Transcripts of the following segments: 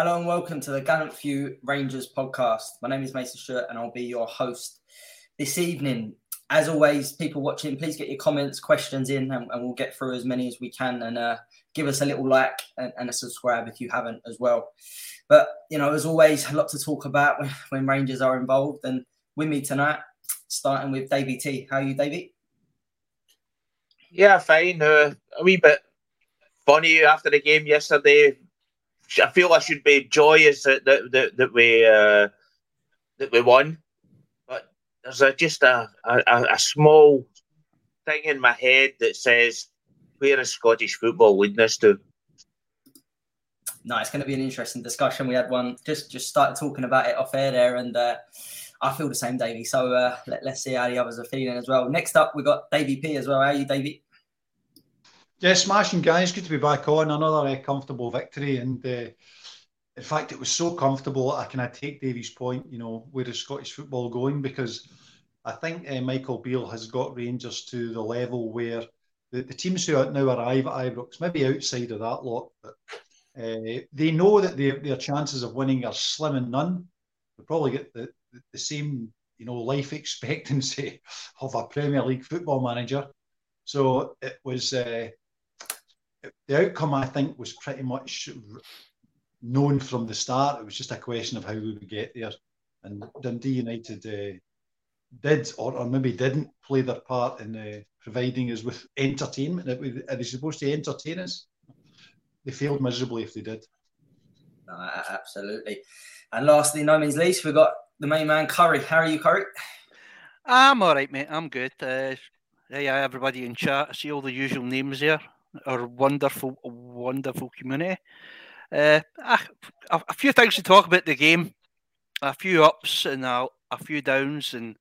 Hello and welcome to the Gallant Few Rangers podcast. My name is Mason Stewart and I'll be your host this evening. As always, people watching, please get your comments, questions in, and, and we'll get through as many as we can. And uh, give us a little like and, and, a subscribe if you haven't as well. But you know, as always, a lot to talk about when, when Rangers are involved. And with me tonight, starting with Davey T. How are you, Davey? Yeah, fine. Uh, a wee bit funny after the game yesterday. I feel I should be joyous that that, that, that we uh, that we won, but there's a, just a, a, a small thing in my head that says, "Where is Scottish football leading us to?" No, it's going to be an interesting discussion. We had one just just started talking about it off air there, and uh, I feel the same, Davey. So uh, let, us see how the others are feeling as well. Next up, we've got Davey P as well. How are you, Davey? Yeah, smashing guys. Good to be back on. Another uh, comfortable victory, and uh, in fact, it was so comfortable. I can I take Davy's point. You know, where is Scottish football going? Because I think uh, Michael Beale has got Rangers to the level where the, the teams who now arrive at Ibrox, maybe outside of that lot, but uh, they know that their, their chances of winning are slim and none. They probably get the, the, the same, you know, life expectancy of a Premier League football manager. So it was uh, the outcome, I think, was pretty much known from the start. It was just a question of how we would get there. And Dundee United uh, did, or, or maybe didn't, play their part in uh, providing us with entertainment. Are they supposed to entertain us? They failed miserably if they did. No, absolutely. And lastly, no means least, we've got the main man, Curry. How are you, Curry? I'm all right, mate. I'm good. Uh, yeah, everybody in chat. I see all the usual names there our wonderful, wonderful community. Uh, a, a, few things to talk about the game, a few ups and a, a few downs, and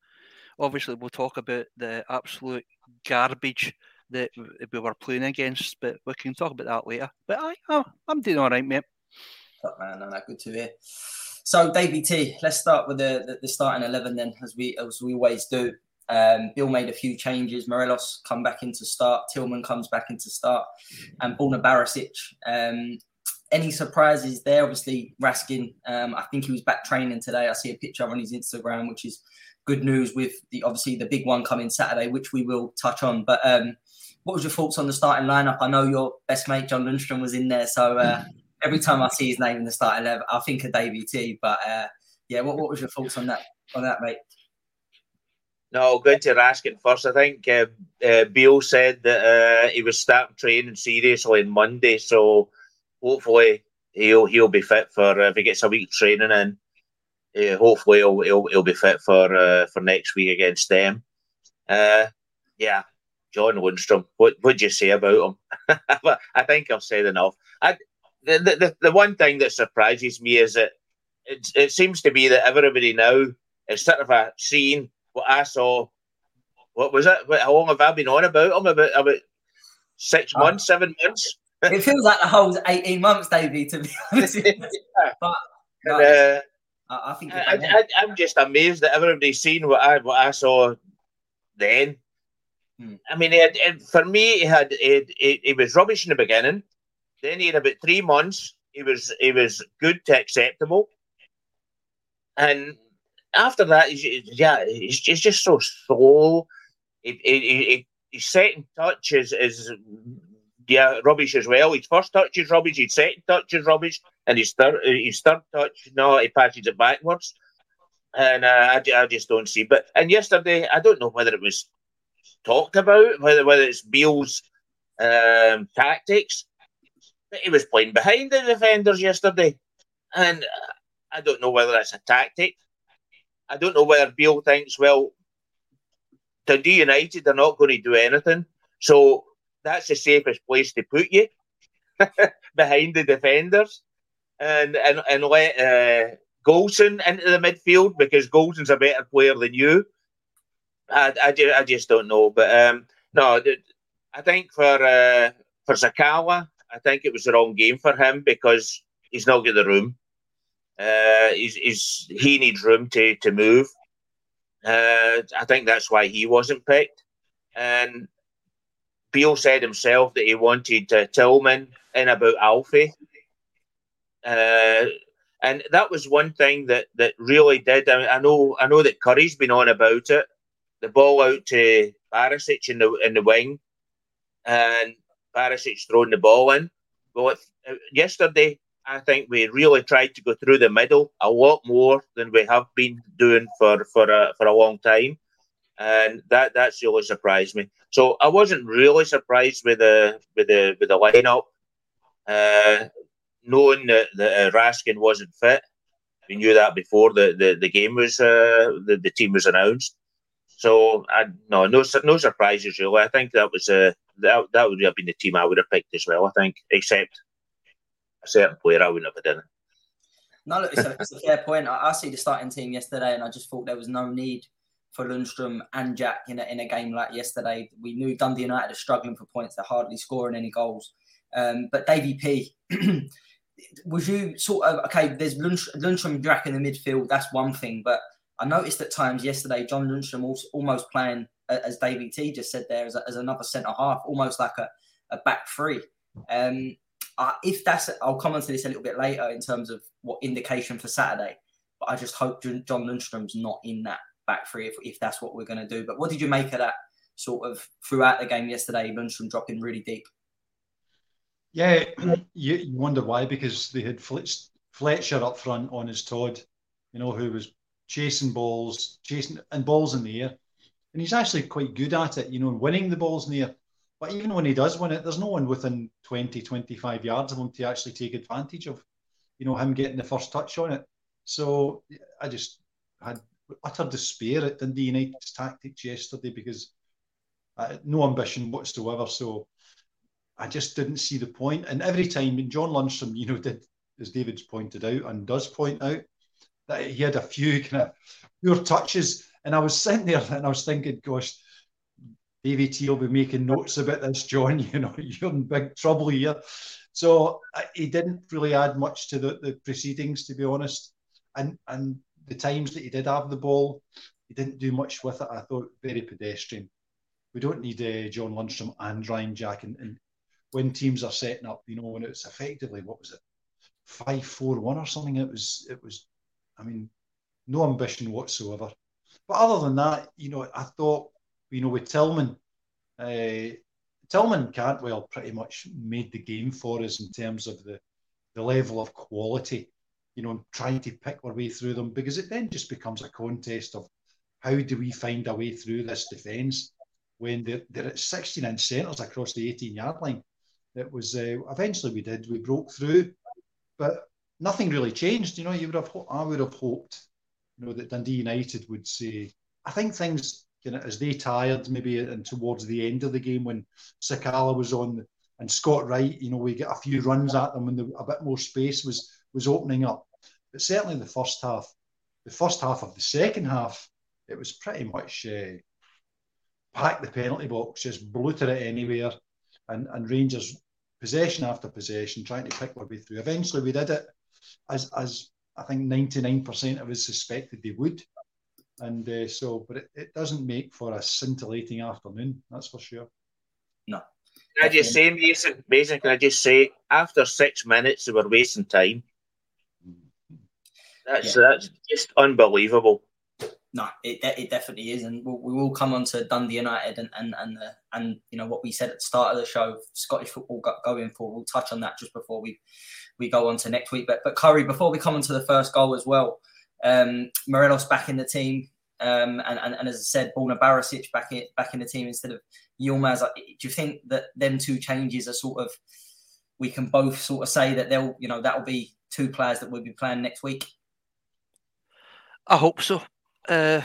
obviously we'll talk about the absolute garbage that we were playing against, but we can talk about that later. But I, oh, I'm doing all right, mate. Top man, no, good to hear. So, Davey T, let's start with the, the, the starting eleven then, as we as we always do. Um, Beale made a few changes. Morelos come back into start. Tillman comes back into start, and Borna Barisic. Um, any surprises there? Obviously, Raskin. Um, I think he was back training today. I see a picture on his Instagram, which is good news. With the obviously the big one coming Saturday, which we will touch on. But um, what was your thoughts on the starting lineup? I know your best mate John Lundstram was in there, so uh, every time I see his name in the starting eleven, I think of Davey T. But uh, yeah, what, what was your thoughts on that on that, mate? No, going to Raskin first. I think uh, uh, said that uh, he was starting training seriously on Monday, so hopefully he'll he'll be fit for uh, if he gets a week training in. Uh, hopefully he'll, he'll, he'll be fit for uh, for next week against them. yeah, John Lundstram. What would you say about him? I think I've said enough. I, the, the the one thing that surprises me is that it, it seems to be that everybody now is sort of a seeing what I saw. What was it? How long have I been on about him? About about six uh, months, seven months. it feels like the whole eighteen months, Davey. To be honest, but and, uh, I, I think I, am just amazed that everybody's seen what I what I saw then. Hmm. I mean, it, it, for me, he had it, it, it was rubbish in the beginning. Then he had about three months. He was he was good to acceptable, and after that, he's, yeah, he's, he's just so slow. He, he, he, his second touch is, is yeah rubbish as well. His first touch is rubbish. His second touch is rubbish, and his third his third touch, no, he passes it backwards, and uh, I, I just don't see. But and yesterday, I don't know whether it was talked about, whether whether it's Beale's um, tactics. But he was playing behind the defenders yesterday, and I don't know whether that's a tactic. I don't know whether Beale thinks, well, Dundee United they are not going to do anything, so that's the safest place to put you behind the defenders, and and and let uh, Goldson into the midfield because Goldson's a better player than you. I, I, I just don't know. But um, no, I think for uh, for Sakala, I think it was the wrong game for him because he's not got the room. Uh, he's he needs room to to move. Uh, I think that's why he wasn't picked. And Beale said himself that he wanted uh, Tillman in about Alfie. Uh, and that was one thing that, that really did. I, mean, I know I know that Curry's been on about it, the ball out to Barisic in the in the wing, and Barisic throwing the ball in. Well, if, uh, yesterday I think we really tried to go through the middle a lot more than we have been doing for for a, for a long time, and that that's really surprised me. So I wasn't really surprised with the with the with the lineup, uh, knowing that, that uh, Raskin wasn't fit. We knew that before the, the, the game was uh, the, the team was announced. So I no no no surprises really. I think that was uh, that that would have been the team I would have picked as well. I think, except a certain player I wouldn't have done it. No, look, it's a, it's a fair point. I, I, see the starting team yesterday, and I just thought there was no need for Lundstram and Jack in a, in a game like yesterday. We knew Dundee United are struggling for points; they're hardly scoring any goals. Um, but Davy P, was you sort of okay? There's Lundstram and Jack in the midfield. That's one thing, but I noticed at times yesterday, John Lundstram also, almost playing, as Davy T just said there, as, a, as another centre half, almost like a, a back three. Um, uh, if that's, I'll come on to this a little bit later in terms of what indication for Saturday. But I just hope John Lundstram's not in that back three if, if that's what we're going to do. But what did you make of that sort of throughout the game yesterday? Lundstram dropping really deep. Yeah, you, you wonder why because they had Fletcher up front on his Todd, you know, who was chasing balls, chasing and balls in the air. And he's actually quite good at it, you know, winning the balls in the air. But even when he does win it, there's no one within 20, 25 yards of him to actually take advantage of, you know, him getting the first touch on it. So I just had utter despair at Dundee United's tactics yesterday because had no ambition whatsoever. So I just didn't see the point. And every time John Lundstram, you know, did as David's pointed out and does point out, that he had a few kind of poor touches. And I was sitting there and I was thinking, gosh, Davy T will be making notes about this, John. You know, you're in big trouble here. So uh, he didn't really add much to the, the proceedings, to be honest. And and the times that he did have the ball, he didn't do much with it. I thought very pedestrian. We don't need uh, John Lundstram and Ryan Jack. And, and when teams are setting up, you know, when it's effectively what was it, five four one or something, it was it was I mean, no ambition whatsoever. But other than that, you know, I thought, you know, with Tillman, uh, Tillman Cantwell pretty much made the game for us in terms of the, the level of quality, you know, trying to pick our way through them because it then just becomes a contest of how do we find a way through this defence when they're, they're at 16 inch centres across the 18 yard line. It was uh, eventually we did, we broke through, but nothing really changed. You know, you would have I would have hoped, you know, that Dundee United would say. I think things kind of as they tired maybe and towards the end of the game when Sakala was on and Scott Wright, you know, we get a few runs at them and the, a bit more space was was opening up. But certainly the first half, the first half of the second half, it was pretty much uh, packed the penalty box, just bloated it anywhere, and and Rangers possession after possession, trying to pick their way through. Eventually, we did it as as I think ninety nine percent of us suspected they would, and uh, so, but it, it doesn't make for a scintillating afternoon, that's for sure. No. Can I just say, Mason, Mason, can I just say, after six minutes, they were wasting time. That's yeah. that's just unbelievable. No, it, it definitely is, and we'll, we will come on to Dundee United and and and, the, and you know what we said at the start of the show, Scottish football going for. We'll touch on that just before we we go on to next week. But but Curry, before we come on to the first goal as well, um, Morelos back in the team, um, and, and, and as I said, Borna Barisic back in back in the team instead of Yilmaz. Do you think that them two changes are sort of we can both sort of say that they'll you know that'll be two players that we'll be playing next week? I hope so. Uh,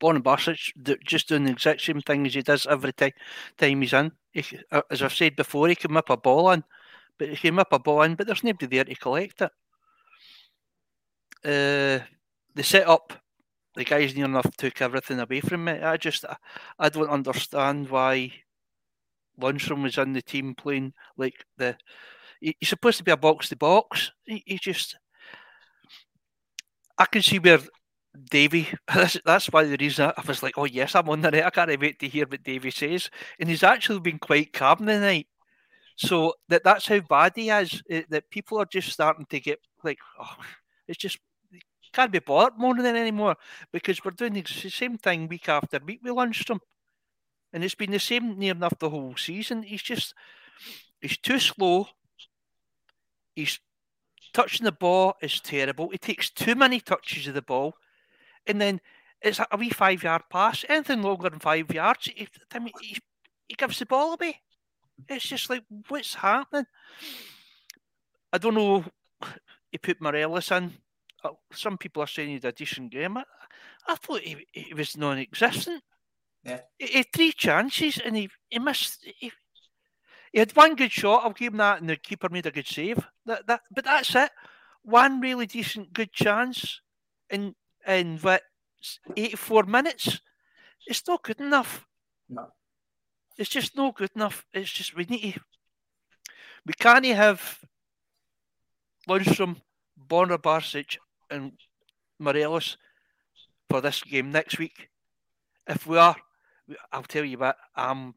Borna Barisic just doing the exact same thing as he does every time time he's in. He, uh, as I've said before, he can whip a ball in, but he can whip a ball in, but there's nobody there to collect it. Uh, the setup, the guys near enough took everything away from me. I just, I, I don't understand why Lundstram was in the team playing like the. He, he's supposed to be a box to box. He, he just I can see where Davy. That's, that's why the reason I was like, oh yes, I'm on the net. I can't wait to hear what Davy says, and he's actually been quite calm tonight. So that that's how bad he is. It, eh, that people are just starting to get like, oh, it's just can't be bothered more than anymore because we're doing the same thing week after week with Lundstram, and it's been the same near enough the whole season. He's just he's too slow. He's touching the ball is terrible. He takes too many touches of the ball, and then it's a wee five yard pass. Anything longer than five yards, he, he, he gives the ball away. It's just like what's happening. I don't know. Put Morelos in. Uh, some people are saying he did a decent game. I, I thought he, he was non-existent. Yeah. He, he had three chances and he, he missed. He, he had one good shot. I'll give him that, and the keeper made a good save. That, that, but that's it. One really decent, good chance in in what eighty four minutes. It's not good enough. No, it's just not good enough. It's just we need to. We can't have Lundstram, Borna Barisic, and Morelos for this game next week. If we are, I'll tell you what. I'm,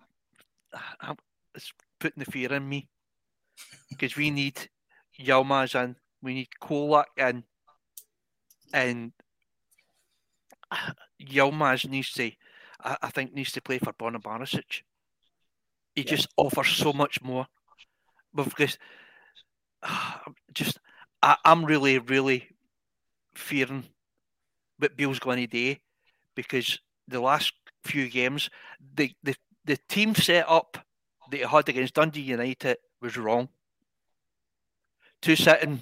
I'm it's putting the fear in me because we need Yilmaz in, we need Colak in, and Yilmaz needs to, I, I, think, needs to play for Borna Barisic. He yeah. just offers so much more. Because just, I, I'm really, really fearing what Beale's going to do because the last few games, the, the, the team set up that he had against Dundee United was wrong. Two sitting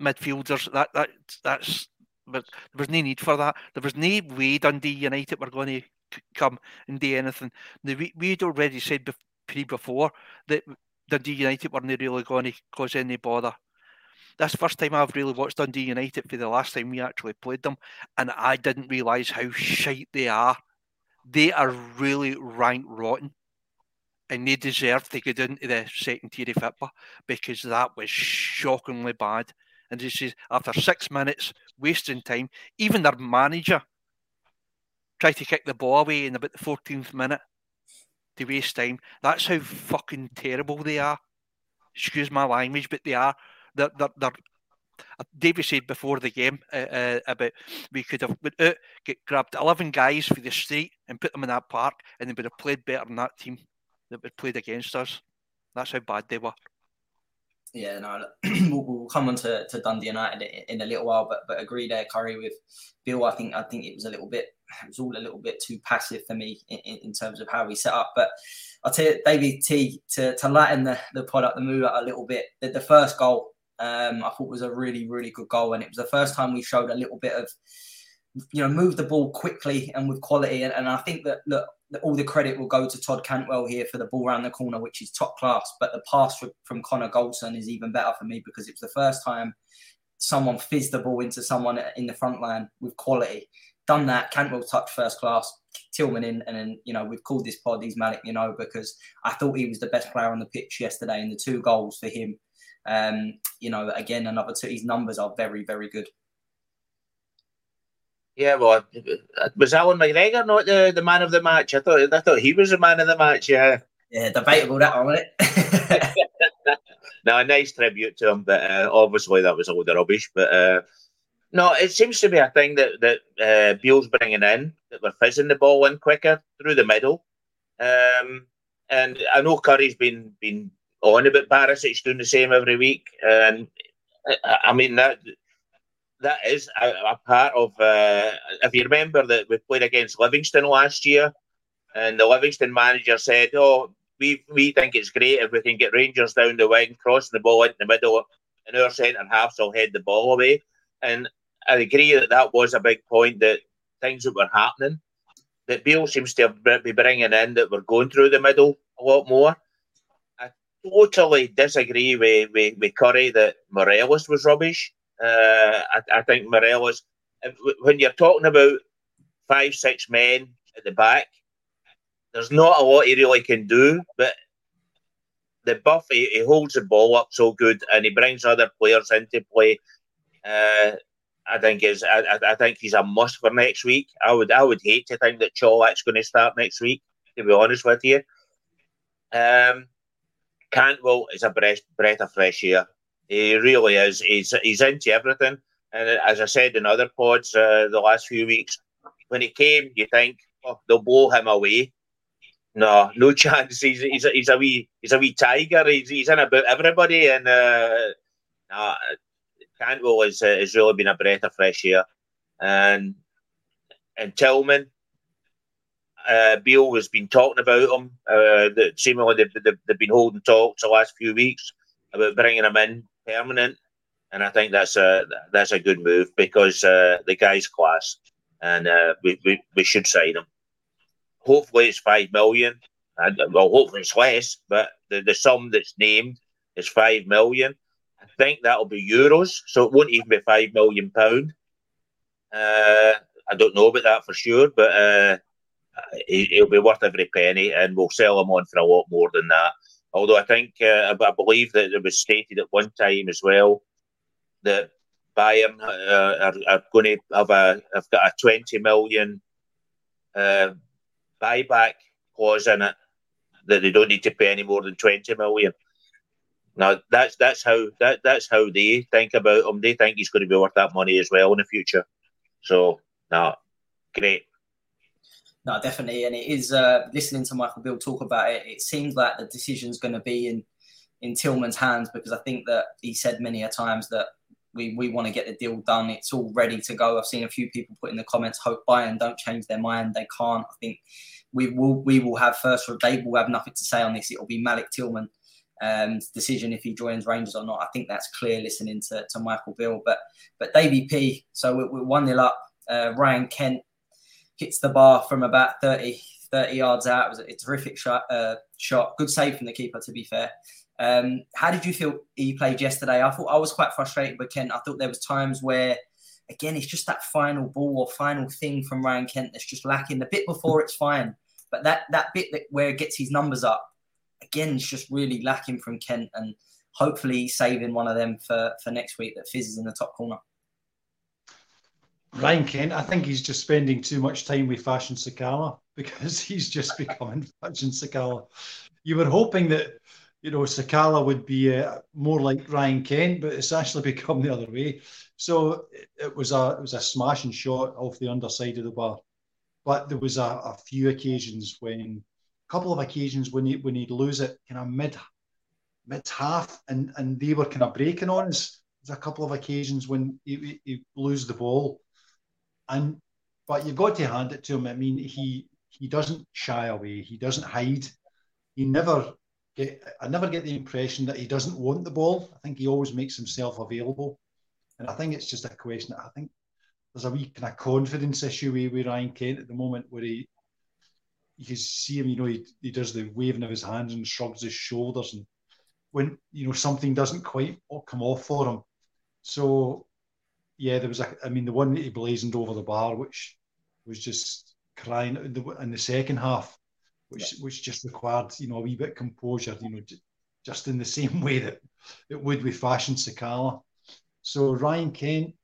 midfielders, that that that's but there was no need for that. There was no way Dundee United were going to come and do anything. We we'd already said pre before that Dundee United weren't really going to cause any bother. The first time I've really watched Dundee United for the last time we actually played them, and I didn't realise how shite they are. They are really rank rotten and they deserve to get into the second tier of football because that was shockingly bad. And this is after six minutes wasting time, even their manager tried to kick the ball away in about the 14th minute to waste time. That's how fucking terrible they are. Excuse my language, but they are. They're, they're, they're David said before the game uh, uh, about we could have uh, get grabbed 11 guys for the street and put them in that park and they would have played better than that team that would played against us. That's how bad they were. Yeah, no, we'll, we'll, come on to, to Dundee United in a little while, but but agree there, Curry with Beale. I think I think it was a little bit, it was all a little bit too passive for me in, in terms of how we set up. But I'll tell you, David T to to lighten the the pod up the mood a little bit. The, the first goal, um, I thought was a really really good goal, and it was the first time we showed a little bit of you know, move the ball quickly and with quality. And, and I think that look, all the credit will go to Todd Cantwell here for the ball around the corner, which is top class. But the pass from Connor Goldson is even better for me because it was the first time someone fizzed the ball into someone in the front line with quality. Done that, Cantwell touched first class, Tillman in, and then you know we've called this pod he's Malik, you know, because I thought he was the best player on the pitch yesterday, and the two goals for him. Um, you know, again, another two. His numbers are very, very good. Yeah, well, was Allan McGregor not the, the man of the match? I thought I thought he was the man of the match. Yeah. Yeah, debatable that one, wasn't it? no, a nice tribute to him, but uh, obviously that was all the rubbish. But uh, no, it seems to be a thing that that uh, Beale's bringing in that we're fizzing the ball in quicker through the middle. Um, and I know Curry's been been on about Barisic doing the same every week, and I, mean that that is a, a part of. Uh, if you remember that we played against Livingston last year, and the Livingston manager said, "Oh, we we think it's great if we can get Rangers down the wing, crossing the ball into the middle, and our centre halves will head the ball away." And I agree that that was a big point that things that were happening. That Beale seems to be bringing in that we're going through the middle a lot more. Totally disagree with, with, with Curry that Morelos was rubbish. Uh, I, I, think Morelos, when you're talking about five, six men at the back, there's not a lot he really can do, but the buff, he, he holds the ball up so good and he brings other players into play. Uh, I think is I, I think he's a must for next week. I would I would hate to think that Colak's going to start next week. To be honest with you, um, Cantwell is a breath breath of fresh air. He really is. He's he's into everything. And as I said in other pods uh, the last few weeks, when he came, you think oh, they'll blow him away. No, no chance. He's he's a, he's a wee he's a wee tiger. He's, he's in about everybody, and uh, nah, Cantwell has uh, has really been a breath of fresh air, and and Tillman. Uh, Beale has been talking about him. Uh, that seemingly they've, they've, they've been holding talks the last few weeks about bringing him in permanent, and I think that's a that's a good move because uh, the guy's class, and uh, we, we we should sign him. Hopefully, it's five million. And, well, hopefully it's less, but the, the sum that's named is five million. I think that'll be euros, so it won't even be five million pound. Uh, I don't know about that for sure, but uh, he'll be worth every penny, and we'll sell him on for a lot more than that. Although I think, uh, I believe that it was stated at one time as well that Bayern uh, are, are, going to have a have got a twenty million uh, buyback clause in it that they don't need to pay any more than twenty million. Now that's that's how that that's how they think about him. They think he's going to be worth that money as well in the future. So, no, great. No, definitely, and it is. Uh, listening to Michael Beale talk about it, it seems like the decision's going to be in in Tillman's hands because I think that he said many a times that we we want to get the deal done. It's all ready to go. I've seen a few people put in the comments, hope Bayern don't change their mind. They can't. I think we will we will have first. They will have nothing to say on this. It will be Malik Tillman. Um, decision if he joins Rangers or not. I think that's clear listening to, to Michael Beale. But but Davy P. So we're, we're one 0 up. Uh, Ryan Kent hits the bar from about 30, 30 yards out. It was a terrific shot. Uh, shot. Good save from the keeper, to be fair. Um, how did you feel he played yesterday? I thought I was quite frustrated with Kent. I thought there was times where, again, it's just that final ball or final thing from Ryan Kent that's just lacking. The bit before it's fine, but that that bit that where it gets his numbers up, again, it's just really lacking from Kent. And hopefully, saving one of them for for next week that fizzes in the top corner. Ryan Kent, I think he's just spending too much time with Fashion Sakala because he's just becoming Fashion Sakala. You were hoping that, you know, Sakala would be uh, more like Ryan Kent, but it's actually become the other way. So it was a it was a smashing shot off the underside of the bar, but there was a, a few occasions when, a couple of occasions when he when he'd lose it kind of mid mid half, and and they were kind of breaking on us. There's a couple of occasions when he, he, he lose the ball and but you've got to hand it to him. I mean, he he doesn't shy away. He doesn't hide. He never get. I never get the impression that he doesn't want the ball. I think he always makes himself available, and I think it's just a question. I think there's a wee kind of confidence issue with, Ryan Kent at the moment where he you can see him, you know, he, he does the waving of his hands and shrugs his shoulders and when you know something doesn't quite come off for him. So yeah, there was a I mean the one that he blazoned over the bar, which was just crying in the, in the second half, which yeah. which just required, you know, a wee bit of composure, you know, just in the same way that it would with Fashion Sakala. So Ryan Kent,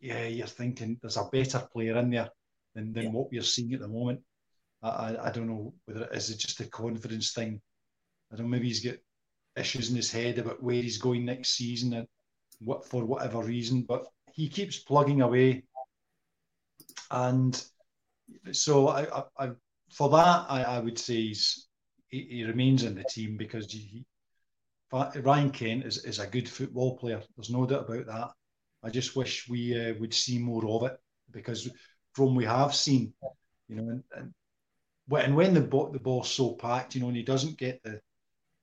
yeah, you're thinking there's a better player in there than, than yeah. what we're seeing at the moment. I, I, I don't know whether it is just a confidence thing. I don't know, maybe he's got issues in his head about where he's going next season and what for whatever reason, but he keeps plugging away. And so I, I, I for that, I, I would say he's, he, he, remains in the team because he, Ryan Kent is, is a good football player. There's no doubt about that. I just wish we uh, would see more of it because from we have seen, you know, and, and when when the ball the ball's so packed, you know, and he doesn't get the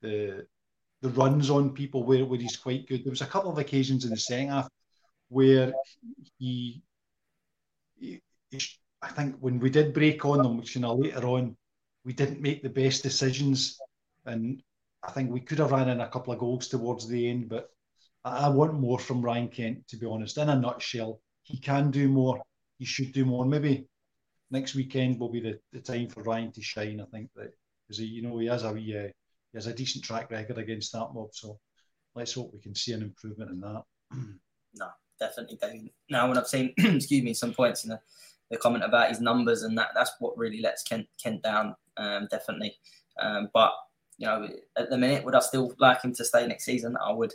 the the runs on people where, where he's quite good. There was a couple of occasions in the second half where he, he, he I think when we did break on them, which you know later on, we didn't make the best decisions, and I think we could have ran in a couple of goals towards the end, but I want more from Ryan Kent, to be honest. In a nutshell, he can do more. He should do more. Maybe next weekend will be the, the time for Ryan to shine. I think that because you know, he has a uh, he has a decent track record against that mob. So let's hope we can see an improvement in that. no, definitely don't. Now, when I've seen, excuse me, some points in the, the comment about his numbers and that, that's what really lets Kent Kent down. Um, definitely. Um, but you know, at the minute, would I still like him to stay next season? I would.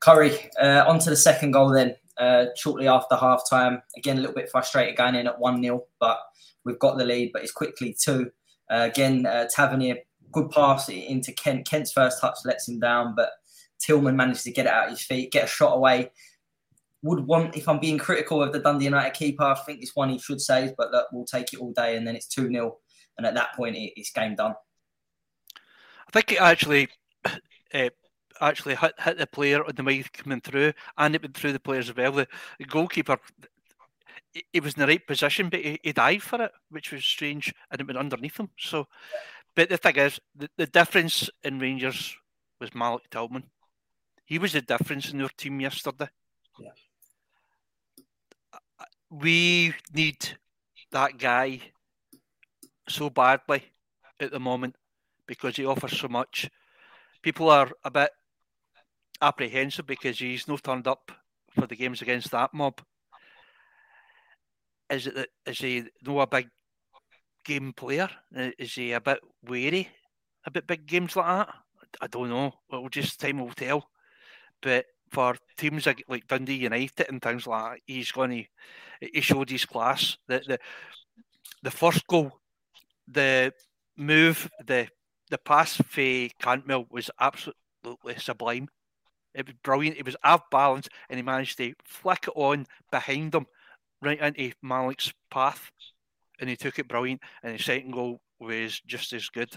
Curry, uh, on to the second goal then. Uh, shortly after half time, again, a little bit frustrated going in at 1 0, but we've got the lead, but it's quickly 2. Uh, again, uh, Tavernier, good pass into Kent. Kent's first touch lets him down, but Tillman manages to get it out of his feet, get a shot away. Would want, if I'm being critical of the Dundee United keeper, I think this one he should save, but look, we'll take it all day, and then it's 2 0. And at that point, it, it's game done. I think it actually uh, actually hit, hit the player on the way coming through, and it went through the players as well. The, the goalkeeper, he was in the right position, but he, he, dived for it, which was strange, and it went underneath him. So, but the thing is, the, the difference in Rangers was Malik Tillman. He was the difference in their team yesterday. Yeah. We need that guy so badly at the moment because he offers so much. People are a bit apprehensive because he's not turned up for the games against that mob. Is it that is he no a big game player? Uh, is he a bit wary about big games like that? I don't know. Well, just time will tell. But for teams like, like Dundee United and things like that, he's going to. He showed his class. The the the first goal, the move, the the pass for Cantwell was absolutely sublime. It was brilliant. It was off balance, and he managed to flick it on behind him, right into Malik's path, and he took it brilliant. And the second goal was just as good.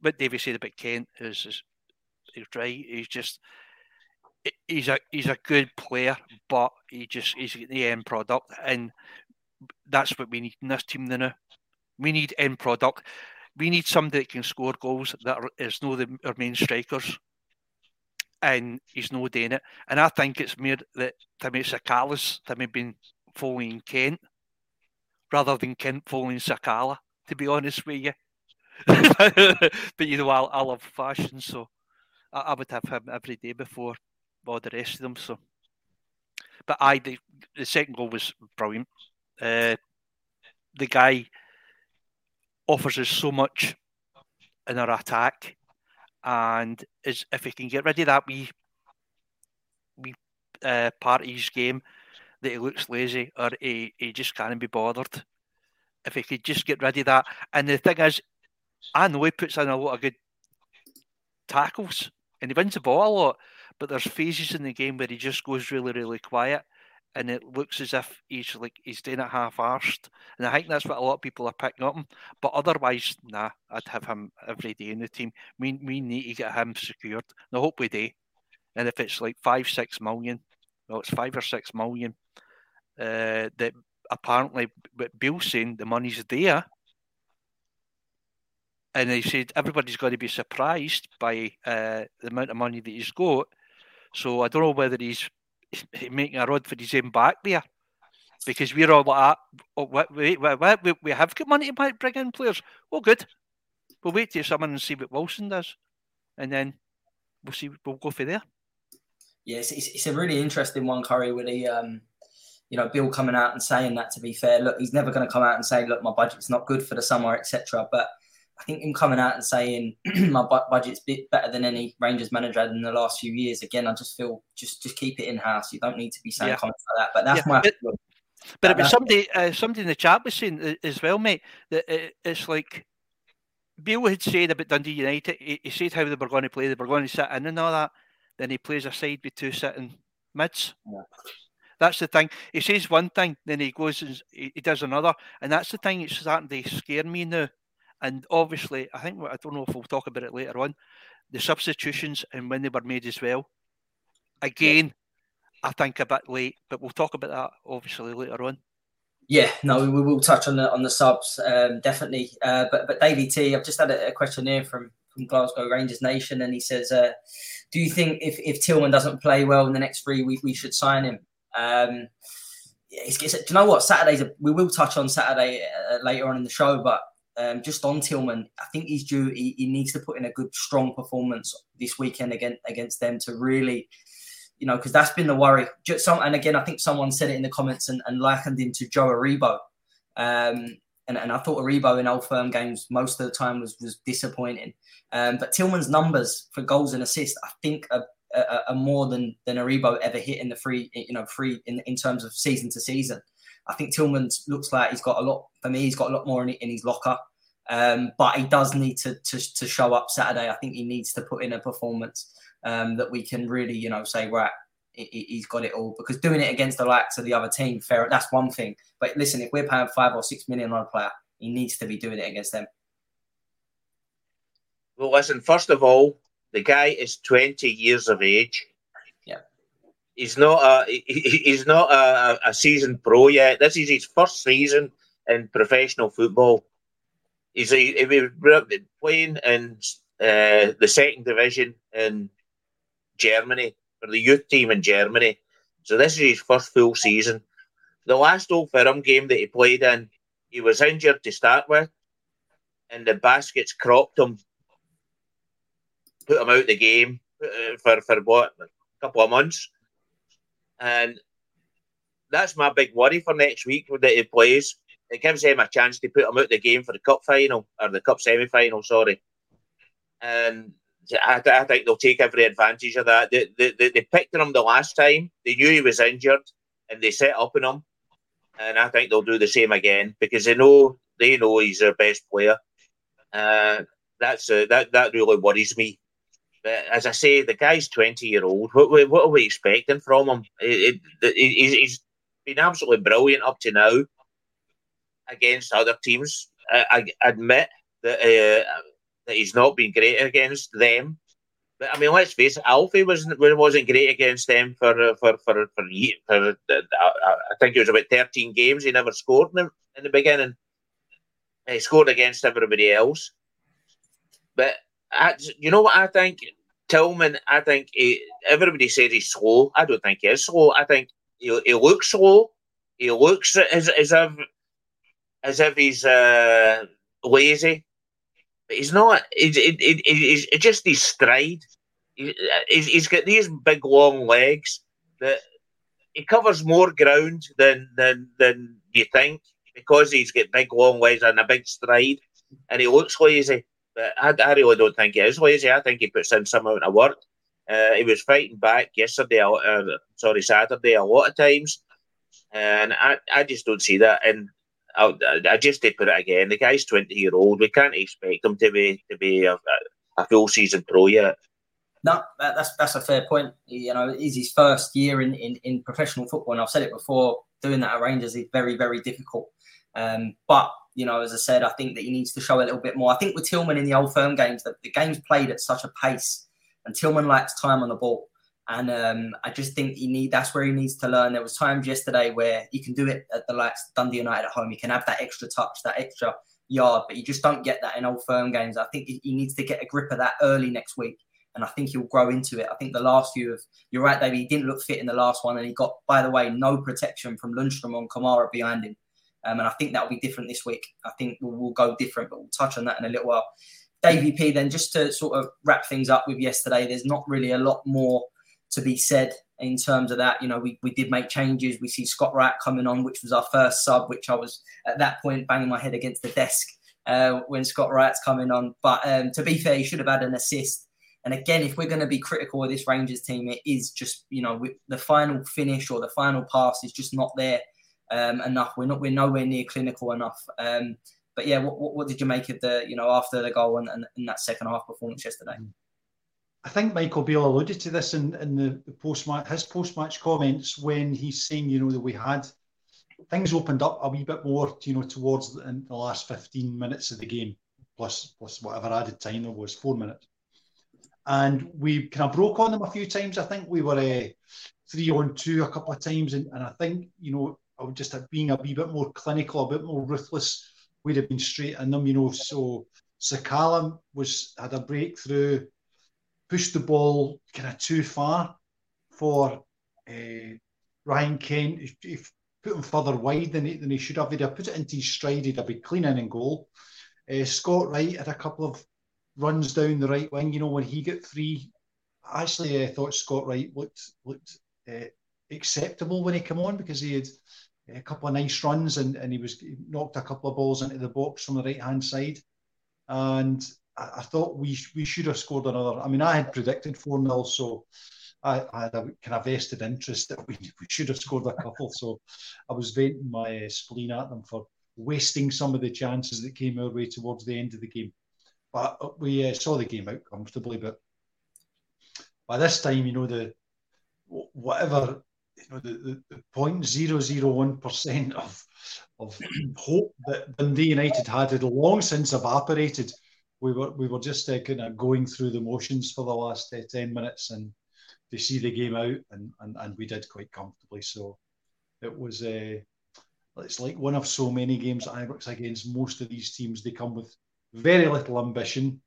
But David said about Kent is, is he's right. He's just he's a he's a good player, but he just he's the end product, and that's what we need in this team now. We need end product we need somebody that can score goals that are, is no the, our main strikers. And he's no doing it. And I think it's more that Timmy Sakala's Timmy been following Kent rather than Kent following Sakala, to be honest with you. but you know, I, I love fashion, so I, I, would have him every day before all the rest of them. So, but I the, the second goal was brilliant. Uh, the guy offers us so much in our attack, and is if we can get rid of that we we uh, part of his game that he looks lazy or he, he just can't be bothered. If he could just get rid of that, and the thing is, I know he puts in a lot of good tackles and he wins the ball a lot, but there's phases in the game where he just goes really, really quiet and it looks as if he's like he's doing it half-arsed. And I think that's what a lot of people are picking up. But otherwise, nah, I'd have him every day in the team. We we need to get him secured. I hope we do. And if it's like five, six million, well, it's five or six million uh, that apparently, what Beale's saying, the money's there. And he said everybody's going to be surprised by uh, the amount of money that he's got. So I don't know whether he's making a rod for his own back there because we're all like, oh, wait, wait, wait, we have got money to bring in players. Well, good. We'll wait till someone and see what Wilson does, and then we'll see. We'll go for there. Yes, yeah, it's, it's, a really interesting one, Curry, with the um, you know, Beale coming out and saying that. To be fair, look, he's never going to come out and say, look, my budget's not good for the summer, etc. But I think him coming out and saying my budget's bit better than any Rangers manager had in the last few years. Again, I just feel just just keep it in house. You don't need to be saying yeah. comments like that. But that's yeah, my. But, but it was somebody uh, somebody in the chat was saying uh, as well, mate, that it's like Beale had said about Dundee United, he, he, said how they were going to play, they were going to sit in and all that. Then he plays a side with two sitting mids. Yeah. That's the thing. He says one thing, then he goes and he, he does another, and that's the thing It's starting to scare me now. And obviously, I think I don't know if we'll talk about it later on. The substitutions and when they were made as well. Again. I think a bit late, but we'll talk about that obviously later on. Yeah, no, we will touch on the on the subs um, definitely. Uh, but but Davey T, I've just had a, a question here from from Glasgow Rangers Nation, and he says, uh, "Do you think if if Tillman doesn't play well in the next three weeks, we should sign him?" Um, it's, it's, do you know what? Saturday's a, we will touch on Saturday uh, later on in the show, but um, just on Tillman, I think he's due. He, he, needs to put in a good, strong performance this weekend against against them to really, you know, because that's been the worry. Just some, and again, I think someone said it in the comments and, and likened him to Joe Aribo. Um, and, and I thought Aribo in old firm games most of the time was was disappointing. Um, but Tillman's numbers for goals and assists, I think, are, are, are more than than Aribo ever hit in the free, you know, free in, in terms of season to season. I think Tillman looks like he's got a lot. For me, he's got a lot more in, in his locker. Um, but he does need to, to, to show up Saturday. I think he needs to put in a performance um, that we can really, you know, say right, he's got it all. Because doing it against the likes of the other team, fair, that's one thing. But listen, if we're paying five or six million on a player, he needs to be doing it against them. Well, listen. First of all, the guy is twenty years of age he's not a he's not a, a seasoned pro yet. This is his first season in professional football. He's he, he playing in uh, the second division in Germany for the youth team in Germany. So this is his first full season. The last Old Firm game that he played in, he was injured to start with, and the baskets cropped him, put him out the game uh, for for what a couple of months. And that's my big worry for next week that he plays. It gives him a chance to put him out the game for the cup final or the cup semi final, sorry. And I, I, think they'll take every advantage of that. They, they, they, picked him the last time. They knew he was injured and they set up on him. And I think they'll do the same again because they know they know he's their best player. Uh, that's uh, that that really worries me as I say, the guy's 20 year old. What, what are we expecting from him? He's been absolutely brilliant up to now against other teams. I, I admit that, uh, that he's not been great against them. But I mean, let's face it, Alfie wasn't wasn't great against them for for for for, for, uh, I think it was about thirteen games. He never scored in the, in the beginning. He scored against everybody else. But I, you know what I think? Tillman, I think he, everybody said he's slow. I don't think he is slow. I think he, he looks slow. He looks as, as if as if he's uh, lazy, but he's not. He's, he, he's, he's just his stride. He, he's, he's got these big long legs that he covers more ground than than than you think because he's got big long legs and a big stride, and he looks lazy. But I, I really don't think he is lazy. I think he puts in some amount of work. Uh, he was fighting back yesterday, uh, sorry, Saturday, a lot of times. And I, I just don't see that. And I, I just did put it again. The guy's 20 year old. We can't expect him to be to be a, a full season pro yet. No, that's that's a fair point. You know, it's his first year in, in, in professional football, and I've said it before. Doing that at Rangers is very very difficult. Um, but you know, as I said, I think that he needs to show a little bit more. I think with Tillman in the old firm games, that the game's played at such a pace, and Tillman likes time on the ball. And um, I just think he need that's where he needs to learn. There was times yesterday where he can do it at the likes Dundee United at home. He can have that extra touch, that extra yard, but you just don't get that in old firm games. I think he needs to get a grip of that early next week. And I think he'll grow into it. I think the last few of you're right, David. He didn't look fit in the last one, and he got, by the way, no protection from Lundstram on Kamara behind him. Um, and I think that'll be different this week. I think we'll, we'll, go different, but we'll touch on that in a little while. Davy P, then just to sort of wrap things up with yesterday, there's not really a lot more to be said in terms of that. You know, we, we did make changes. We see Scott Wright coming on, which was our first sub, which I was at that point banging my head against the desk uh, when Scott Wright's coming on. But um, to be fair, he should have had an assist. And again, if we're going to be critical of this Rangers team, it is just you know the final finish or the final pass is just not there um, enough. We're not we're nowhere near clinical enough. Um, but yeah, what, what, what, did you make of the you know after the goal and, and, and that second half performance yesterday? I think Michael Beale alluded to this in, in the, the post match his post match comments when he's saying you know that we had things opened up a wee bit more you know towards the, the last fifteen minutes of the game plus plus whatever added time there was four minutes and we kind of broke on them a few times. I think we were uh, three on two a couple of times, and, and I think you know I would just being a wee bit more clinical, a bit more ruthless, we'd have been straight in them, you know. So Sakala was had a breakthrough, pushed the ball kind of too far for uh, Ryan Kent. If, if put him further wide than he, than he should have, he'd have put it into his stride. He'd have been clean in and goal. Uh, Scott Wright had a couple of runs down the right wing. You know when he got three, actually I thought Scott Wright looked looked uh, acceptable when he came on because he had a couple of nice runs and, and he was he knocked a couple of balls into the box from the right hand side. And I, I, thought we we should have scored another. I mean, I had predicted 4 0, so I, I, had a kind of vested interest that we, we should have scored a couple. So I was venting my uh, spleen at them for wasting some of the chances that came our way towards the end of the game. But we uh, saw the game out comfortably. But by this time, you know, the whatever you know, the, the, the 0.001 percent of of hope that Dundee United had had long since evaporated. We were we were just uh, kind of going through the motions for the last uh, ten minutes, and to see the game out, and, and and we did quite comfortably. So it was uh, it's like one of so many games at Ibrox against most of these teams. They come with very little ambition.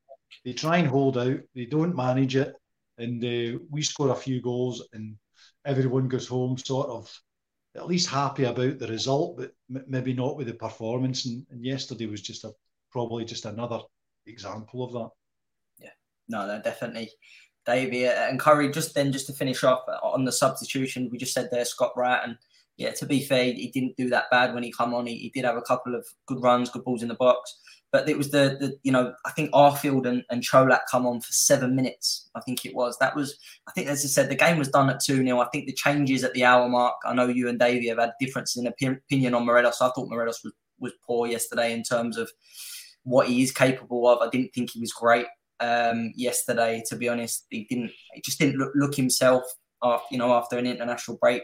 They try and hold out. They don't manage it, and uh, we score a few goals, and everyone goes home sort of at least happy about the result, but m- maybe not with the performance. And, and, yesterday was just a probably just another example of that. Yeah, no, no, definitely. Davey uh, and Curry. Just then, just to finish off uh, on the substitution, we just said there Scott Wright, and yeah, to be fair, he didn't do that bad when he come on. He, he did have a couple of good runs, good balls in the box. But it was the, the you know, I think Arfield and, and Colak come on for seven minutes. I think it was. That was, I think, as I said, the game was done at 2 0. I think the changes at the hour mark, I know you and Davey have had differences in opinion on Morelos. I thought Morelos was, was poor yesterday in terms of what he is capable of. I didn't think he was great um, yesterday, to be honest. He didn't, he just didn't look, look himself, after, you know, after an international break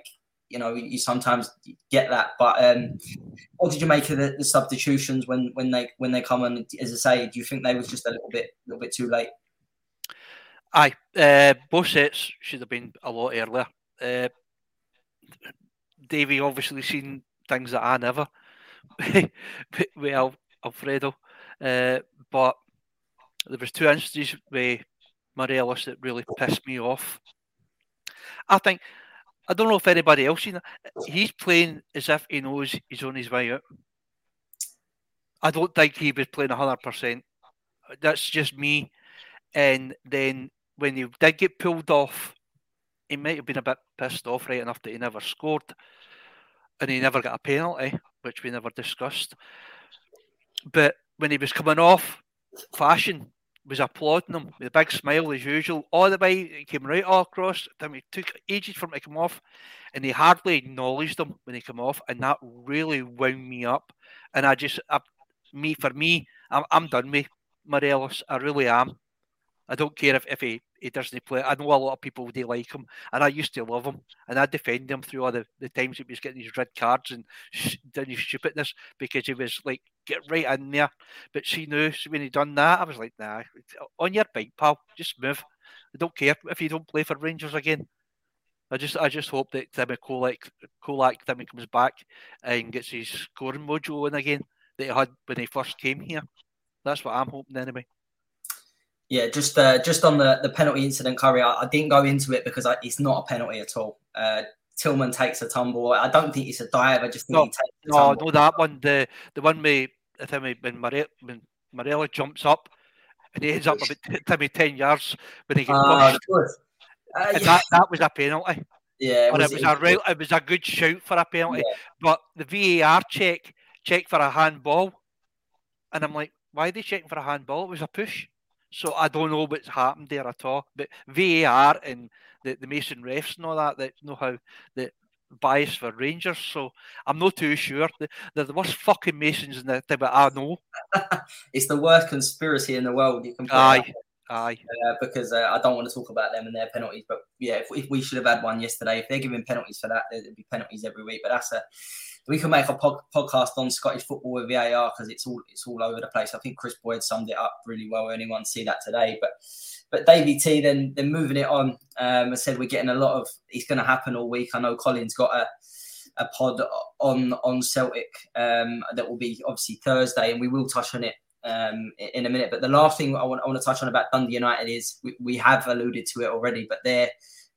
you know you sometimes get that. But um, what did you make of the, the, substitutions when when they when they come and as I say, do you think they was just a little bit a little bit too late? Aye, uh, both sets should have been a lot earlier. Uh, Davey obviously seen things that I never with Alfredo, uh, but there was two instances with Morelos that really pissed me off. I think I don't know if anybody else seen it. He's playing as if he knows he's on his way out. I don't think he was playing hundred percent. That's just me. And then when he did get pulled off, he might have been a bit pissed off right enough that he never scored, and he never got a penalty, which we never discussed. But when he was coming off, fashion was applauding him with a big smile as usual. All the way he came right all across. Then it took ages for him to come off, and he hardly acknowledged him when he came off, and that really wound me up. And I just, I, me for me, I'm, I'm done with Morelos. I really am. I don't care if, if he, he doesn't play. I know a lot of people they like him, and I used to love him, and I defend him through all the, the times he was getting his red cards and sh- doing his stupidness because he was like get right in there. But she knew so when he done that, I was like, nah, on your bike, pal, just move. I don't care if you don't play for Rangers again. I just I just hope that Timmy Colak Colak Timmy comes back and gets his scoring mojo in again that he had when he first came here. That's what I'm hoping anyway. Yeah, just uh, just on the, the penalty incident, Curry, I, I didn't go into it because I, it's not a penalty at all. Uh, Tillman takes a tumble. I don't think it's a dive. I just think no, he takes a no, tumble. no, that one, the the one with I think when Mare- when jumps up and he ends up about Timmy ten yards when he gets Ah, pushed. Uh, yeah, that, that was a penalty. yeah, Or it was a real, it was a good shout for a penalty. Yeah. But the VAR check checked for a handball, and I'm like, why are they checking for a handball? It was a push. So I don't know what's happened there at all. But VAR and the, the Mason refs and all that that know how the bias for Rangers. So I'm not too sure. The- They're the worst fucking Masons in the thing, but I know. it's the worst conspiracy in the world. You can Aye, aye. uh, because uh, I don't want to talk about them and their penalties. But yeah, if, if we should have had one yesterday, if they're giving penalties for that, there'd be penalties every week. But that's a we can make a pod, podcast on Scottish football with VAR because it's all it's all over the place. I think Kris Boyd summed it up really well. Anyone see that today? But but Davey T then then moving it on. Um, I said we're getting a lot of. It's going to happen all week. I know Colin's got a a pod on on Celtic um, that will be obviously Thursday, and we will touch on it um, in a minute. But the last thing I want, I want to touch on about Dundee United is we, we have alluded to it already, but their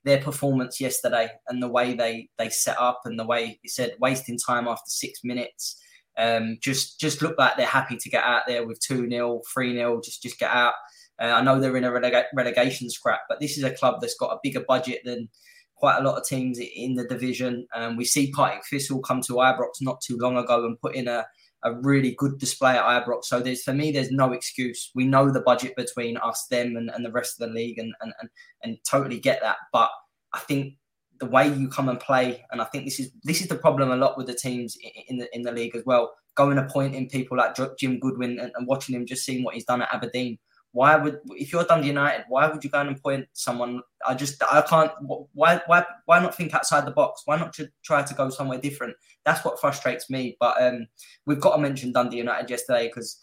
their performance yesterday and the way they they set up and the way you said wasting time after six minutes. Um, just just look like they're happy to get out there with 2 0, 3 0, just just get out. Uh, I know they're in a relega- relegation scrap, but this is a club that's got a bigger budget than quite a lot of teams in the division. Um, we see Partick Thistle come to Ibrox not too long ago and put in a, a really good display at Ibrox. So there's for me, there's no excuse. We know the budget between us, them, and, and the rest of the league, and, and and and totally get that. But I think the way you come and play, and I think this is this is the problem a lot with the teams in the in the league as well. Going appointing people like Jim Goodwin and, and watching him just seeing what he's done at Aberdeen. Why would if you're Dundee United, why would you go and appoint someone? I just I can't. Why why why not think outside the box? Why not to try to go somewhere different? That's what frustrates me. But um, we've got to mention Dundee United yesterday because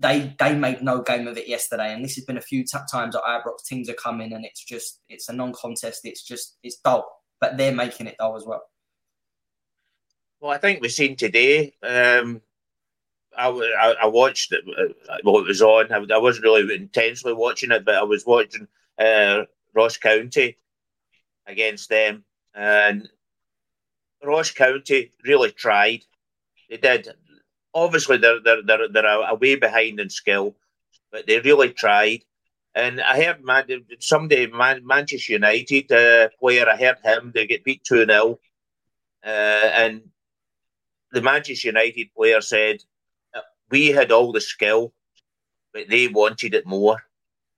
they they made no game of it yesterday, and this has been a few t- times at Ibrox. Teams are coming, and it's just it's a non-contest. It's just it's dull, but they're making it dull as well. Well, I think we've seen today. Um, I, I, I watched it, uh, well, it was on. I, I wasn't really intensely watching it, but I was watching uh, Ross County against them. And Ross County really tried. They did. Obviously, they're, they're, they're, they're a, way behind in skill, but they really tried. And I heard man, somebody, man, Manchester United uh, player, I heard him, they get beat 2 0. Uh, and the Manchester United player said, We had all the skill, but they wanted it more.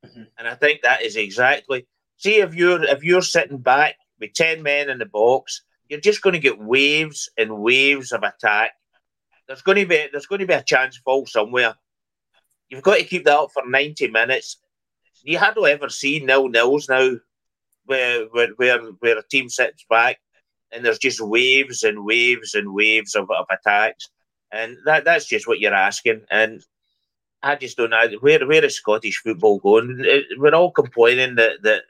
Mhm. And I think that is exactly. See, if you're if you're sitting back with ten men in the box, you're just going to get waves and waves of attack. There's going to be there's going to be a chance fall somewhere. You've got to keep that up for ninety minutes. You hardly ever see nil nils now, where where where, where a team sits back and there's just waves and waves and waves of, of attacks, and that that's just what you're asking. And I just don't know where where is Scottish football going. We're all complaining that that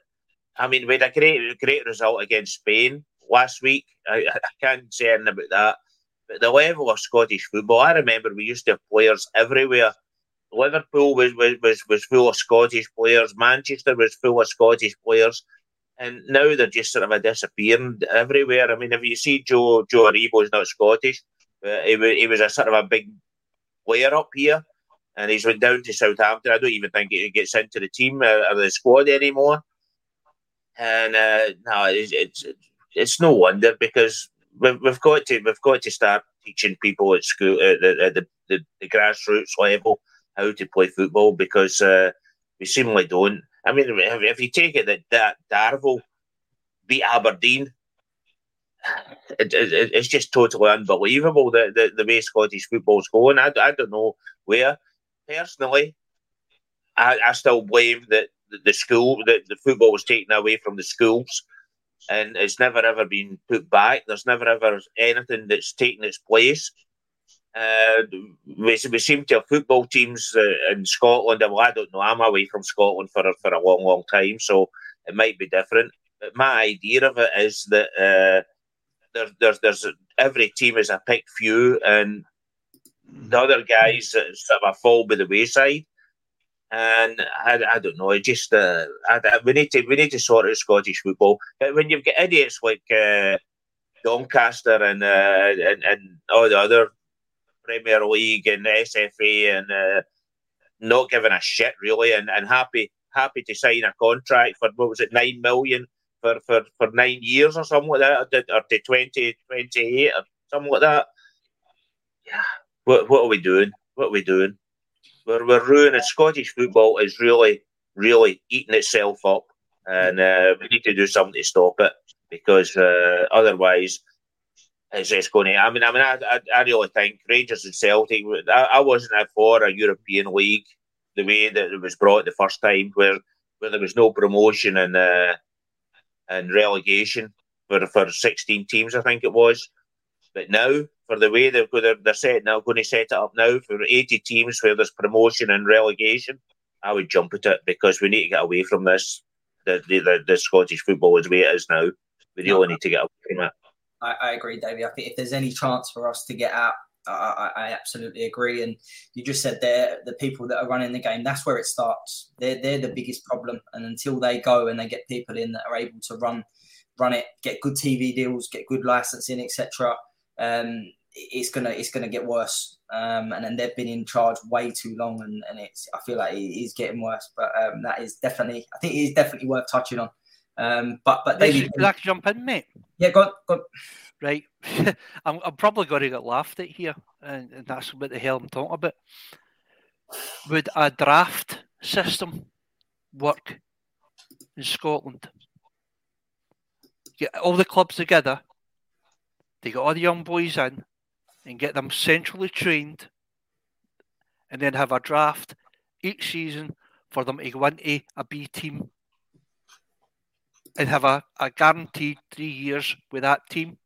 I mean we had a great great result against Spain last week. I, I can't say anything about that. But the level of Scottish football, I remember we used to have players everywhere. Liverpool was was, was, was full of Scottish players. Manchester was full of Scottish players. And now they're just sort of disappearing everywhere. I mean, if you see Joe Joe Aribo is not Scottish, he, he was a sort of a big player up here, and he's went down to Southampton. I don't even think he gets into the team uh, or the squad anymore. And uh, no, it's, it's it's no wonder because we've, we've got to we've got to start teaching people at school at the, at the, the, the grassroots level how to play football because uh, we seemingly don't. I mean, if, if you take it that, that Darvel beat Aberdeen, it, it, it's just totally unbelievable the, the, the way Scottish football's going. I, I don't know where. Personally, I, I still blame that the, school, that the football was taken away from the schools and it's never ever been put back. There's never ever anything that's taken its place. Uh, we, we seem to have football teams uh, in Scotland. Well, I don't know. I'm away from Scotland for for a long, long time, so it might be different. But my idea of it is that uh, there, there's there's every team is a picked few, and the other guys sort of fall by the wayside. And I, I don't know. It just uh, I, I, we need to we need to sort out Scottish football. But when you've got idiots like uh, Doncaster and, uh, and and all the other Premier League and SFA and uh, not giving a shit really, and, and happy happy to sign a contract for what was it nine million for, for, for nine years or something like that, or to 20, 28 or something like that. Yeah, what what are we doing? What are we doing? We're we're ruining Scottish football is really really eating itself up, and uh, we need to do something to stop it because uh, otherwise it's just going to. I mean, I mean, I, I, I really think Rangers and Celtic. I, I wasn't for a European league the way that it was brought the first time, where where there was no promotion and uh, and relegation for for sixteen teams, I think it was. But now, for the way they're they're, they're set now, going to set it up now for eighty teams where there's promotion and relegation, I would jump at it because we need to get away from this. The the, the, the Scottish football is the way it is now. We really need to get away from it. I, I agree, David. I think if there's any chance for us to get out, I, I, absolutely agree. And you just said there, the people that are running the game, that's where it starts. They're, they're the biggest problem. And until they go and they get people in that are able to run run it, get good TV deals, get good licensing, etc., um, it's gonna it's gonna get worse. Um, and then they've been in charge way too long, and, and it's I feel like it is getting worse. But um, that is definitely I think it is definitely worth touching on. Um, but but David, could I jump in, mate? Yeah, go on, go on. Right, I'm, I'm probably going to get laughed at here, and, and that's what the hell I'm talking about. Would a draft system work in Scotland? Get all the clubs together, they get all the young boys in, and get them centrally trained, and then have a draft each season for them to go into a B team and have a, a guaranteed three years with that team.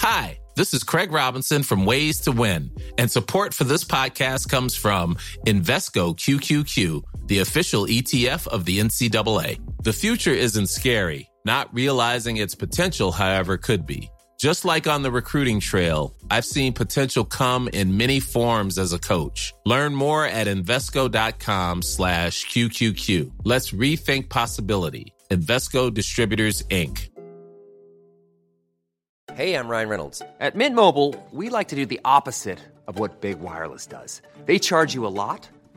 Hi, this is Craig Robinson from Ways to Win, and support for this podcast comes from Invesco QQQ, the official ETF of the NCAA. The future isn't scary, not realizing its potential, however, could be. Just like on the recruiting trail, I've seen potential come in many forms as a coach. Learn more at Invesco.com slash QQQ. Let's rethink possibility. Invesco Distributors, Inc. Hey, I'm Ryan Reynolds. At Mint Mobile, we like to do the opposite of what Big Wireless does. They charge you a lot,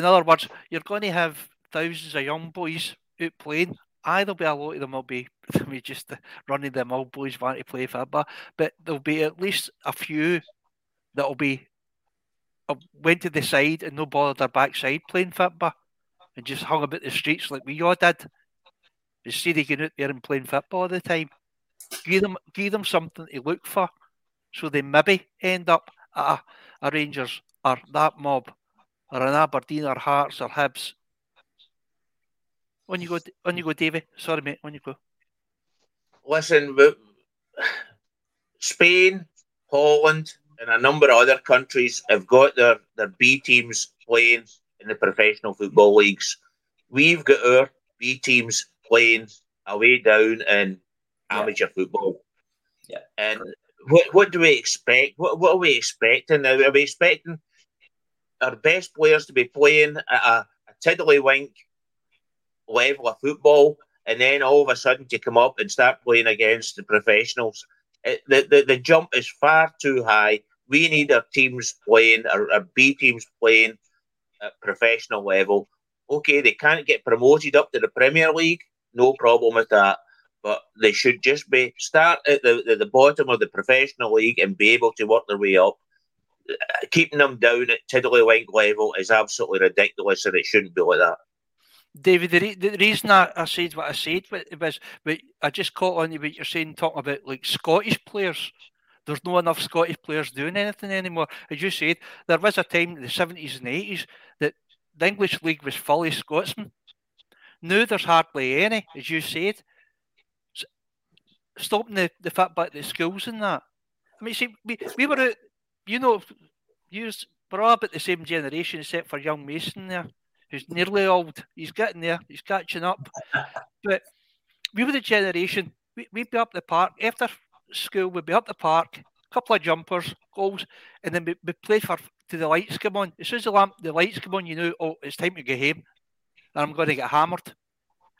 in other words, you're going to have thousands of young boys out playing. Either be a lot of them will be, be just running them old boys wanting to play football, but there'll be at least a few that'll be uh, went to the side and no bothered their backside playing football and just hung about the streets like we all did. Instead of getting out there and playing football all the time. Give them give them something to look for so they maybe end up at a, a Rangers or that mob or an Aberdeen or Hearts or Hibs. When you go, when you go, Davy. Sorry, mate. When you go. Listen, Spain, Holland, and a number of other countries have got their, their B teams playing in the professional football leagues. We've got our B teams playing away down in yeah. amateur football. Yeah. And what what do we expect? What what are we expecting? now? Are we expecting our best players to be playing at a, a tiddlywink level of football, and then all of a sudden to come up and start playing against the professionals. It, the, the the jump is far too high. We need our teams playing, our, our B teams playing at professional level. Okay, they can't get promoted up to the Premier League, no problem with that. But they should just be start at the, the, the bottom of the professional league and be able to work their way up keeping them down at tiddlywink level is absolutely ridiculous, and it shouldn't be like that. David, the, re- the reason I, I said what I said was, but I just caught on to what you're saying, talking about like Scottish players. There's not enough Scottish players doing anything anymore. As you said, there was a time in the 70s and 80s that the English league was fully Scotsmen. Now there's hardly any, as you said. Stopping the, the fact about the schools and that. I mean, see, we, we were out, you know, you we're all about the same generation except for young Mason there who's nearly old. He's getting there. He's catching up. but we were the generation. We, we'd be up the park after school. We'd be up the park, a couple of jumpers, goals, and then we'd we play for to the lights come on. As soon as the lamp, the lights come on, you know, oh, it's time to go home, and I'm going to get hammered.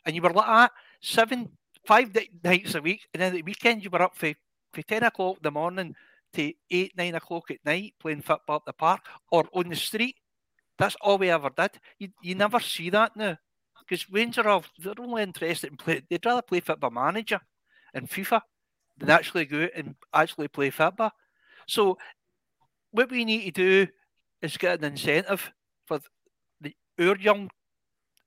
And you were like that seven, five nights a week, and then the weekend you were up for for ten o'clock in the morning to eight, nine o'clock at night playing football at the park or on the street that's all we ever did. You, you never see that now. Because Rangers are they're only interested in play. They'd rather play football manager in FIFA than actually go out and actually play football. So what we need to do is get an incentive for the our young,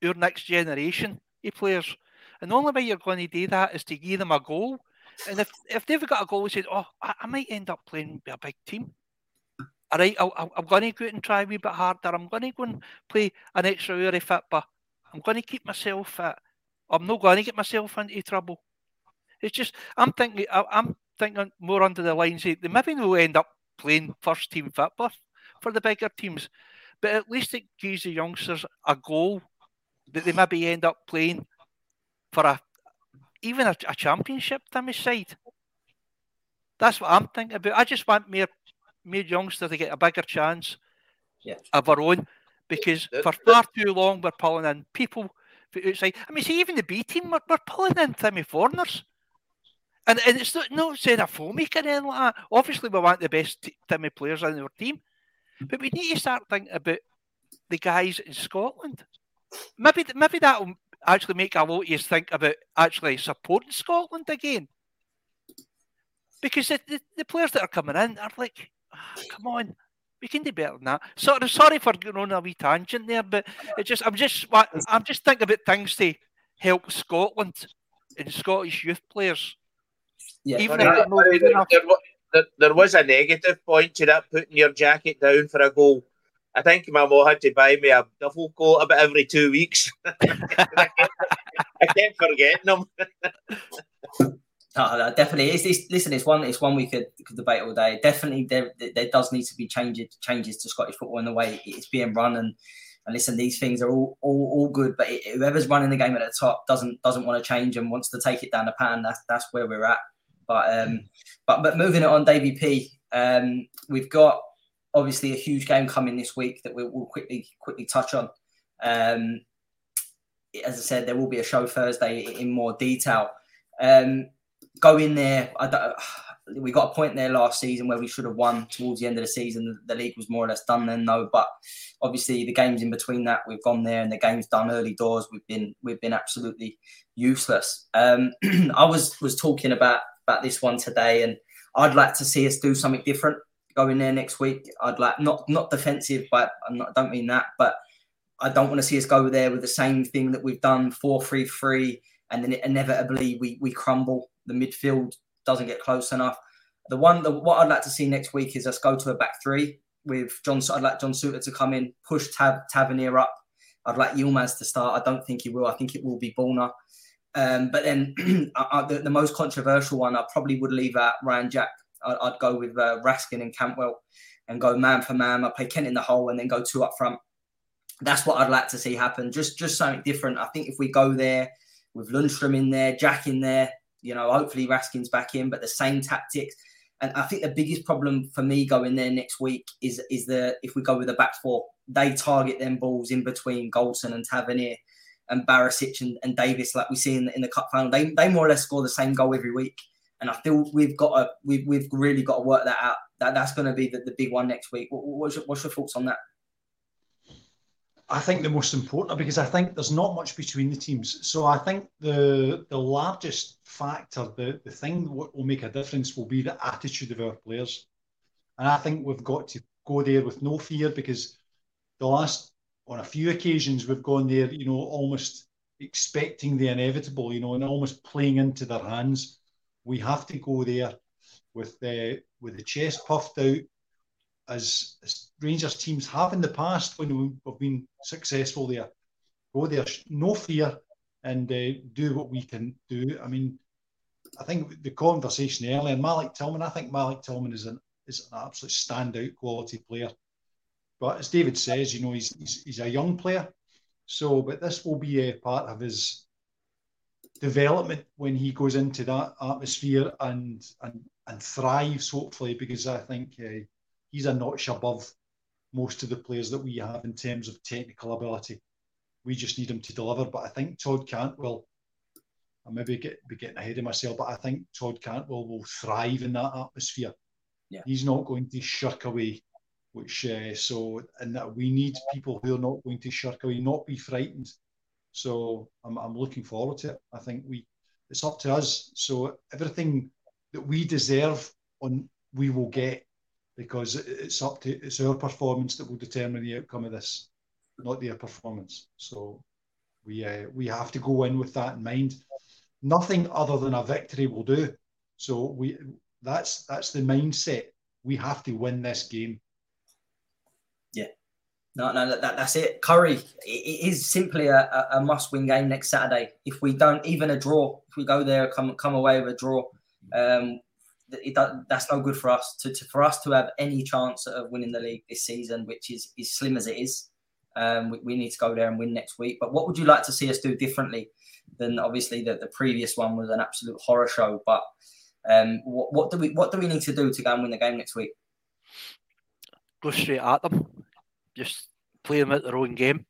our next generation of players. And the only way you're going to do that is to give them a goal. And if, if they've got a goal, say, "Oh, I, I might end up playing a big team," all right, I, am going to go out and try a wee bit harder. I'm going to go and play an extra hour of football. I'm going to keep myself fit. I'm not going to get myself into trouble. It's just I'm thinking I'm thinking more under the lines they maybe will end up playing first team football for the bigger teams, but at least it gives the youngsters a goal that they maybe end up playing for a even a, a championship team side. That's what I'm thinking about. I just want more made youngsters to get a bigger chance yeah. of our own because for far too long we're pulling in people outside. I mean, see, even the B team, we're, we're pulling in Timmy foreigners. And, and it's not, not saying a xenophobic or anything like that. Obviously, we want the best t- Timmy players in our team. But we need to start thinking about the guys in Scotland. Maybe maybe that will actually make a lot of you think about actually supporting Scotland again. Because the, the, the players that are coming in are like ah, come on. We can do better than that. Sorry, sorry for going on a wee tangent there, but it just I'm just I'm just thinking about things to help Scotland and Scottish youth players. Yeah, Even if there, there, there, was a negative point to that putting your jacket down for a goal. I think my mom had to buy me a duffel coat about every two weeks. I kept forgetting them. Oh, definitely. It's, it's, listen, it's one. It's one we could, could debate all day. Definitely, there there does need to be changes changes to Scottish football in the way it's being run. And, and listen, these things are all all, all good. But it, whoever's running the game at the top doesn't doesn't want to change and wants to take it down the pan. That's that's where we're at. But um, but but moving it on, Davy P. Um, we've got obviously a huge game coming this week that we'll, quickly quickly touch on. Um, as I said, there will be a show Thursday in more detail. Um, go in there. We got a point there last season where we should have won towards the end of the season. The league was more or less done then, though. But obviously, the games in between that, we've gone there, and the games done early doors. We've been we've been absolutely useless. Um, I was was talking about about this one today, and I'd like to see us do something different going in there next week. I'd like not not defensive, but not, I don't mean that, but I don't want to see us go there with the same thing that we've done four three three, and then inevitably we we crumble the midfield doesn't get close enough. The one, the, what I'd like to see next week is us go to a back three with John. I'd like John Souttar to come in, push Tav, Tavernier up. I'd like Yilmaz to start. I don't think he will. I think it will be Borna. Um, but then I, the, the, most controversial one, I probably would leave out Ryan Jack. I, would go with uh, Raskin and Cantwell and go man for man. I play Kent in the hole and then go two up front. That's what I'd like to see happen. Just just something different. I think if we go there with Lundstram in there, Jack in there, you know, hopefully Raskin's back in, but the same tactics. And I think the biggest problem for me going there next week is is the if we go with the back four, they target them balls in between Goldson and Tavernier and Barisic and, and Davis, like we see in, in the cup final. They, they more or less score the same goal every week. And I feel we've got to we've, we've really got to work that out. That that's going to be the, the big one next week. What, what's, your, what's your thoughts on that? I think the most important because I think there's not much between the teams. So I think the the largest factor, the, the thing that will make a difference will be the attitude of our players. And I think we've got to go there with no fear because the last on a few occasions we've gone there, you know, almost expecting the inevitable, you know, and almost playing into their hands. We have to go there with the with the chest puffed out, as, as Rangers teams have in the past when we've been successful there. Go there, no fear, and uh, do what we can do. I mean, I think the conversation earlier, Malik Tillman, I think Malik Tillman is an is an absolute standout quality player. But as David says, you know, he's, he's, he's a young player. So, but this will be a part of his development when he goes into that atmosphere and and and thrives, hopefully, because I think uh, he's a notch above most of the players that we have in terms of technical ability. We just need him to deliver. But I think Todd Cantwell, I maybe get be getting ahead of myself, but I think Todd Cantwell will thrive in that atmosphere. Yeah. He's not going to shirk away, which uh, so and that we need people who are not going to shirk away, not be frightened. So I'm, I'm looking forward to it. I think we it's up to us. So everything that we deserve on we will get because it's up to it's our performance that will determine the outcome of this, not their performance. So we uh, we have to go in with that in mind. Nothing other than a victory will do. So we that's that's the mindset. We have to win this game. Yeah. No, no, that, that's it. Curry, it is simply a, a must-win game next Saturday. If we don't, even a draw, if we go there, come come away with a draw, um, it, that's no good for us. To, to, for us to have any chance of winning the league this season, which is is slim as it is, um, we, we, need to go there and win next week. But what would you like to see us do differently than obviously the, the previous one was an absolute horror show? But um, what, what do we what do we need to do to go and win the game next week? Go straight at them. Just play them at their own game.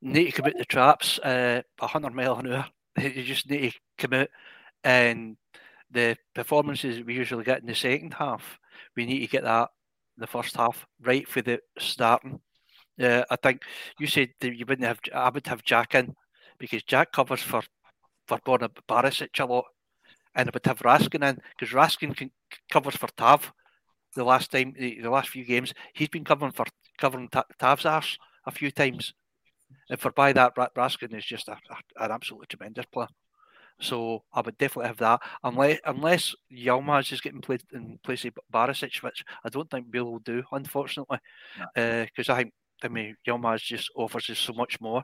need to come out the traps uh, 100 mile an hour. You just need to come out and the performances we usually get in the second half, we need to get that in the first half right for the starting. Uh, I think you said that you wouldn't have. I would have Jack in because Jack covers for for Borna Barisic a lot, and I would have Raskin in because Raskin can, covers for Tav. The last time, the, the last few games, he's been covering for covering Tav's arse a few times, and for by that, Raskin is just a, a, an absolutely tremendous player. So I would definitely have that, unless unless Yilmaz is getting played in place of Barisic, which I don't think Bill will do, unfortunately, because no. uh, I think I mean Yilmaz just offers us so much more.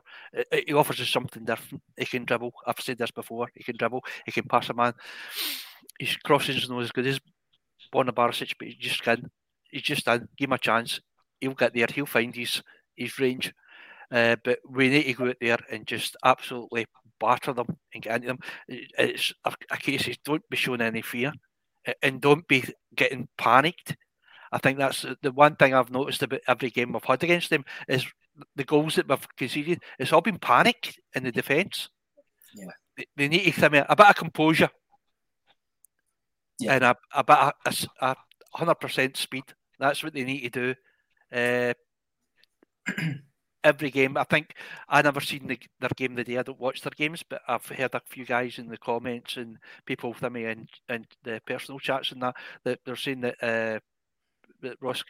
He offers us something different. He can dribble. I've said this before. He can dribble. He can pass a man. His crossings not as good as Borna Barisic, but he just can. He's just in. Give him a chance. He'll get there. He'll find his his range. Uh, but we need to go out there and just absolutely batter them and get into them. It's a, a case of don't be showing any fear and don't be getting panicked. I think that's the one thing I've noticed about every game we've had against them is the goals that we've conceded. It's all been panic in the defence. Yeah, they, they, need to come in a bit of composure yeah. and a, a bit of a hundred percent speed. That's what they need to do. Uh, every game. I think I never seen the, their game the day. I don't watch their games, but I've heard a few guys in the comments and people with me and and the personal chats and that that they're saying that uh, that Ross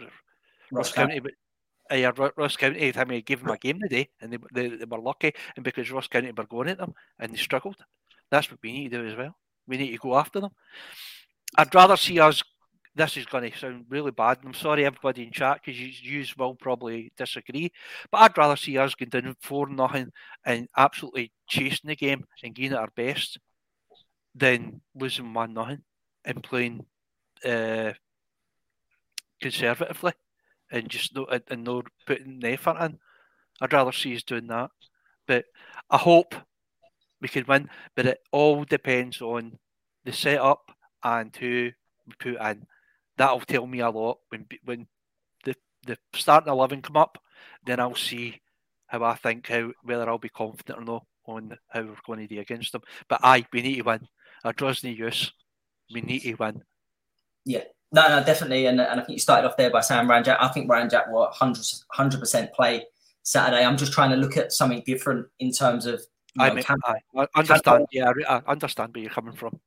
Ross, Ross County. But, uh, yeah, Ross County, I mean, gave them a game today, and they, they, they were lucky. And because Ross County were going at them and they struggled, that's what we need to do as well. We need to go after them. I'd rather see us this is going to sound really bad. I'm sorry, everybody in chat, because you will probably disagree. But I'd rather see us going down 4 nothing and absolutely chasing the game and at our best than losing 1 nothing and playing uh, conservatively and just no, and no putting the effort in. I'd rather see us doing that. But I hope we can win. But it all depends on the setup and who we put in that'll tell me a lot when when the the starting eleven come up. Then I'll see how I think how whether I'll be confident or not on how we're going to do against them. But I we need to win. A draw's no use. We need to win. Yeah. No, no, definitely. And, and I think you started off there by saying Ryan Jack. I think Ryan Jack will 100 percent play Saturday. I'm just trying to look at something different in terms of. I, mean, I, I understand. yeah, I understand where you're coming from.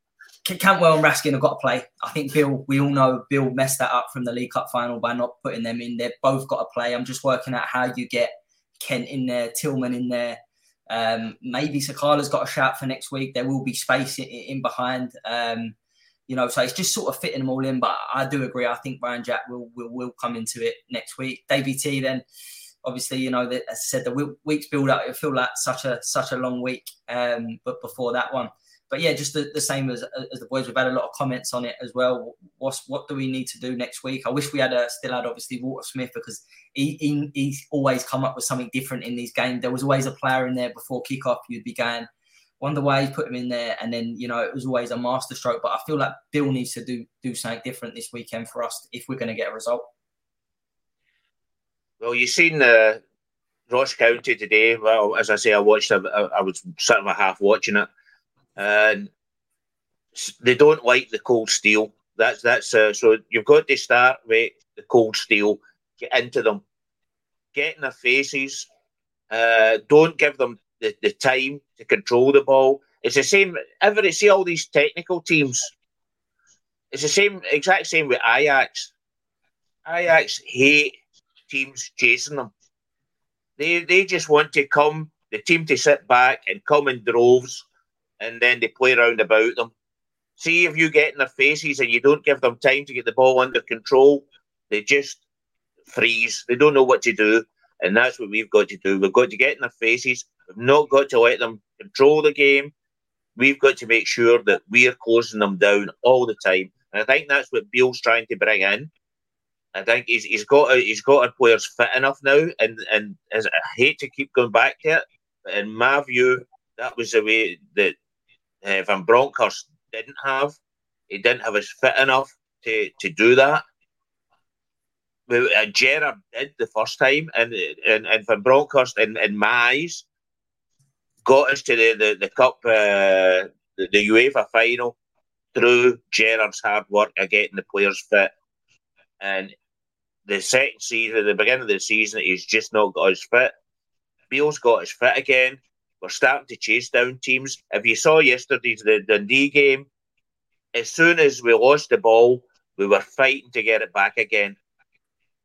Cantwell and Raskin have got to play. I think Bill, we all know Bill messed that up from the League Cup final by not putting them in. They've both got to play. I'm just working out how you get Kent in there, Tillman in there. Um, maybe Sakala's got a shout for next week. There will be space in, in behind. Um, you know, so it's just sort of fitting them all in. But I do agree. I think Ryan Jack will will, will come into it next week. Davy T then obviously, you know, as I said, the weeks build up. It'll feel like such a such a long week, um, but before that one. But yeah, just the, the same as, as the boys. We've had a lot of comments on it as well. What's what do we need to do next week? I wish we had a, still had obviously Walter Smith because he, he he's always come up with something different in these games. There was always a player in there before kickoff. You'd be going, wonder why he put him in there, and then you know it was always a masterstroke. But I feel like Bill needs to do do something different this weekend for us if we're going to get a result. Well, you've seen uh, Ross County today. Well, as I say, I watched. I, I was sort of half watching it, and they don't like the cold steel. That's that's uh, so you've got to start with the cold steel. Get into them, get in their faces. Uh, don't give them the, the time to control the ball. It's the same. Ever see all these technical teams? It's the same, exact same with Ajax. Ajax hate teams chasing them. They they just want to come, the team to sit back and come in droves, and then they play around about them. See if you get in their faces and you don't give them time to get the ball under control, they just freeze. They don't know what to do, and that's what we've got to do. We've got to get in their faces. We've not got to let them control the game. We've got to make sure that we are closing them down all the time. And I think that's what Bill's trying to bring in. I think he's he's got he's got our players fit enough now, and and as I hate to keep going back to it, but in my view, that was the way that uh, Van Bronckhorst didn't have. He didn't have us fit enough to to do that. Uh, Gerrard did the first time, and and, and Van Bronckhorst, in, in my eyes, got us to the the, the cup, uh, the, the UEFA final through Gerrard's hard work of getting the players fit. And the second season, the beginning of the season, he's just not got his fit. Beale's got his fit again. We're starting to chase down teams. If you saw yesterday's the Dundee game, as soon as we lost the ball, we were fighting to get it back again.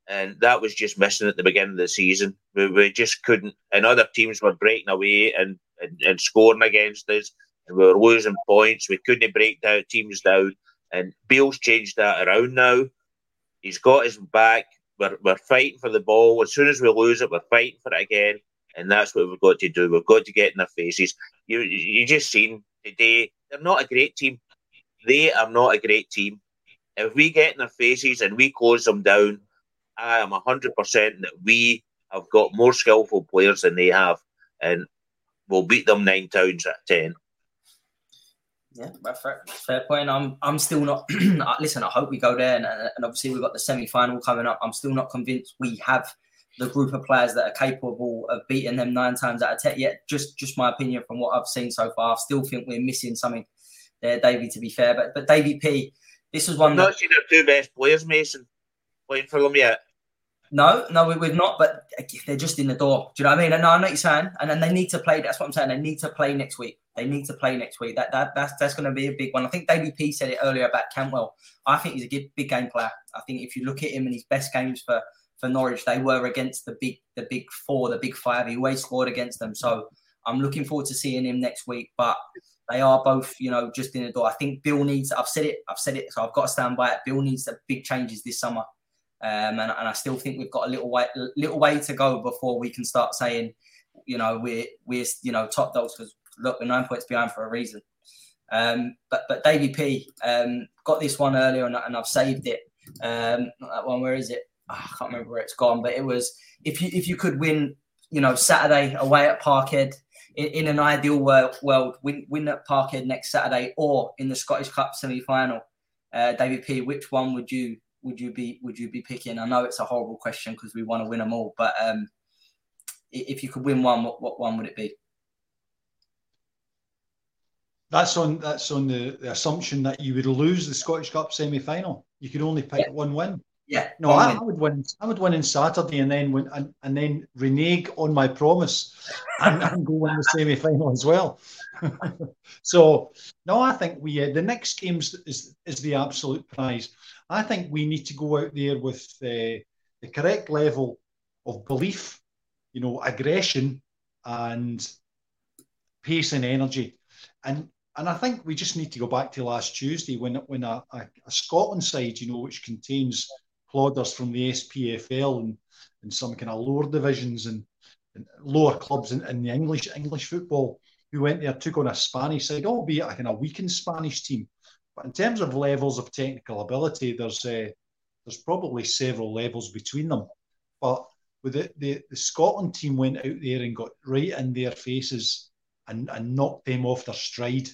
And that was just missing at the beginning of the season. We, we just couldn't, and other teams were breaking away and, and, and scoring against us, and we were losing points. We couldn't break down teams down. And Beale's changed that around now. He's got his back. We're, we're fighting for the ball. As soon as we lose it, we're fighting for it again. And that's what we've got to do. We've got to get in their faces. You you just seen today, they're not a great team. They are not a great team. If we get in their faces and we close them down, I am 100% that we have got more skillful players than they have. And we'll beat them nine times out of 10. Yeah, fair, fair point. I'm I'm still not. listen, I hope we go there, and, and obviously we've got the semi final coming up. I'm still not convinced we have the group of players that are capable of beating them nine times out of ten. Yet, just just my opinion from what I've seen so far, I still think we're missing something there, Davy. To be fair, but but Davy P, this was one. I've not seen our two best players, Mason, playing for them yet. No, no, we, have not. But they're just in the door. Do you know what I mean? And no, I know you're saying. And then they need to play. That's what I'm saying. They need to play next week. They need to play next week. That, that that's that's going to be a big one. I think Davy P said it earlier about Cantwell. I think he's a good, big game player. I think if you look at him in his best games for for Norwich, they were against the big the big four, the big five. He always scored against them. So I'm looking forward to seeing him next week. But they are both, you know, just in the door. I think Bill needs. I've said it. I've said it. So I've got to stand by it. Bill needs the big changes this summer. Um, and, and I still think we've got a little way, little way to go before we can start saying, you know, we're we're you know top dogs because look, we're nine points behind for a reason. Um, but but Davy P um, got this one earlier and, and I've saved it. Um, that one, where is it? Oh, I can't remember where it's gone, but it was if you if you could win, you know, Saturday away at Parkhead in, in an ideal world, world win win at Parkhead next Saturday or in the Scottish Cup semi final. Uh, David P, which one would you would you be would you be picking? I know it's a horrible question because we want to win them all, but um, if you could win one, what, what one would it be? That's on that's on the, the assumption that you would lose the Scottish Cup semi final. You could only pick yeah. one win. Yeah, no, I, I, would win. I would win on Saturday, and then win, and, and then renege on my promise, and, and go win the semi final as well. so no, I think we uh, the next games is is the absolute prize. I think we need to go out there with uh, the correct level of belief, you know, aggression and pace and energy, and and I think we just need to go back to last Tuesday when when a, a, a Scotland side, you know, which contains plodders from the SPFL and, and some kind of lower divisions and, and lower clubs in, in, the English English football who went there, took on a Spanish side, albeit a kind of weakened Spanish team. But in terms of levels of technical ability, there's uh, there's probably several levels between them. But with the, the, the Scotland team went out there and got right in their faces and, and knocked them off their stride.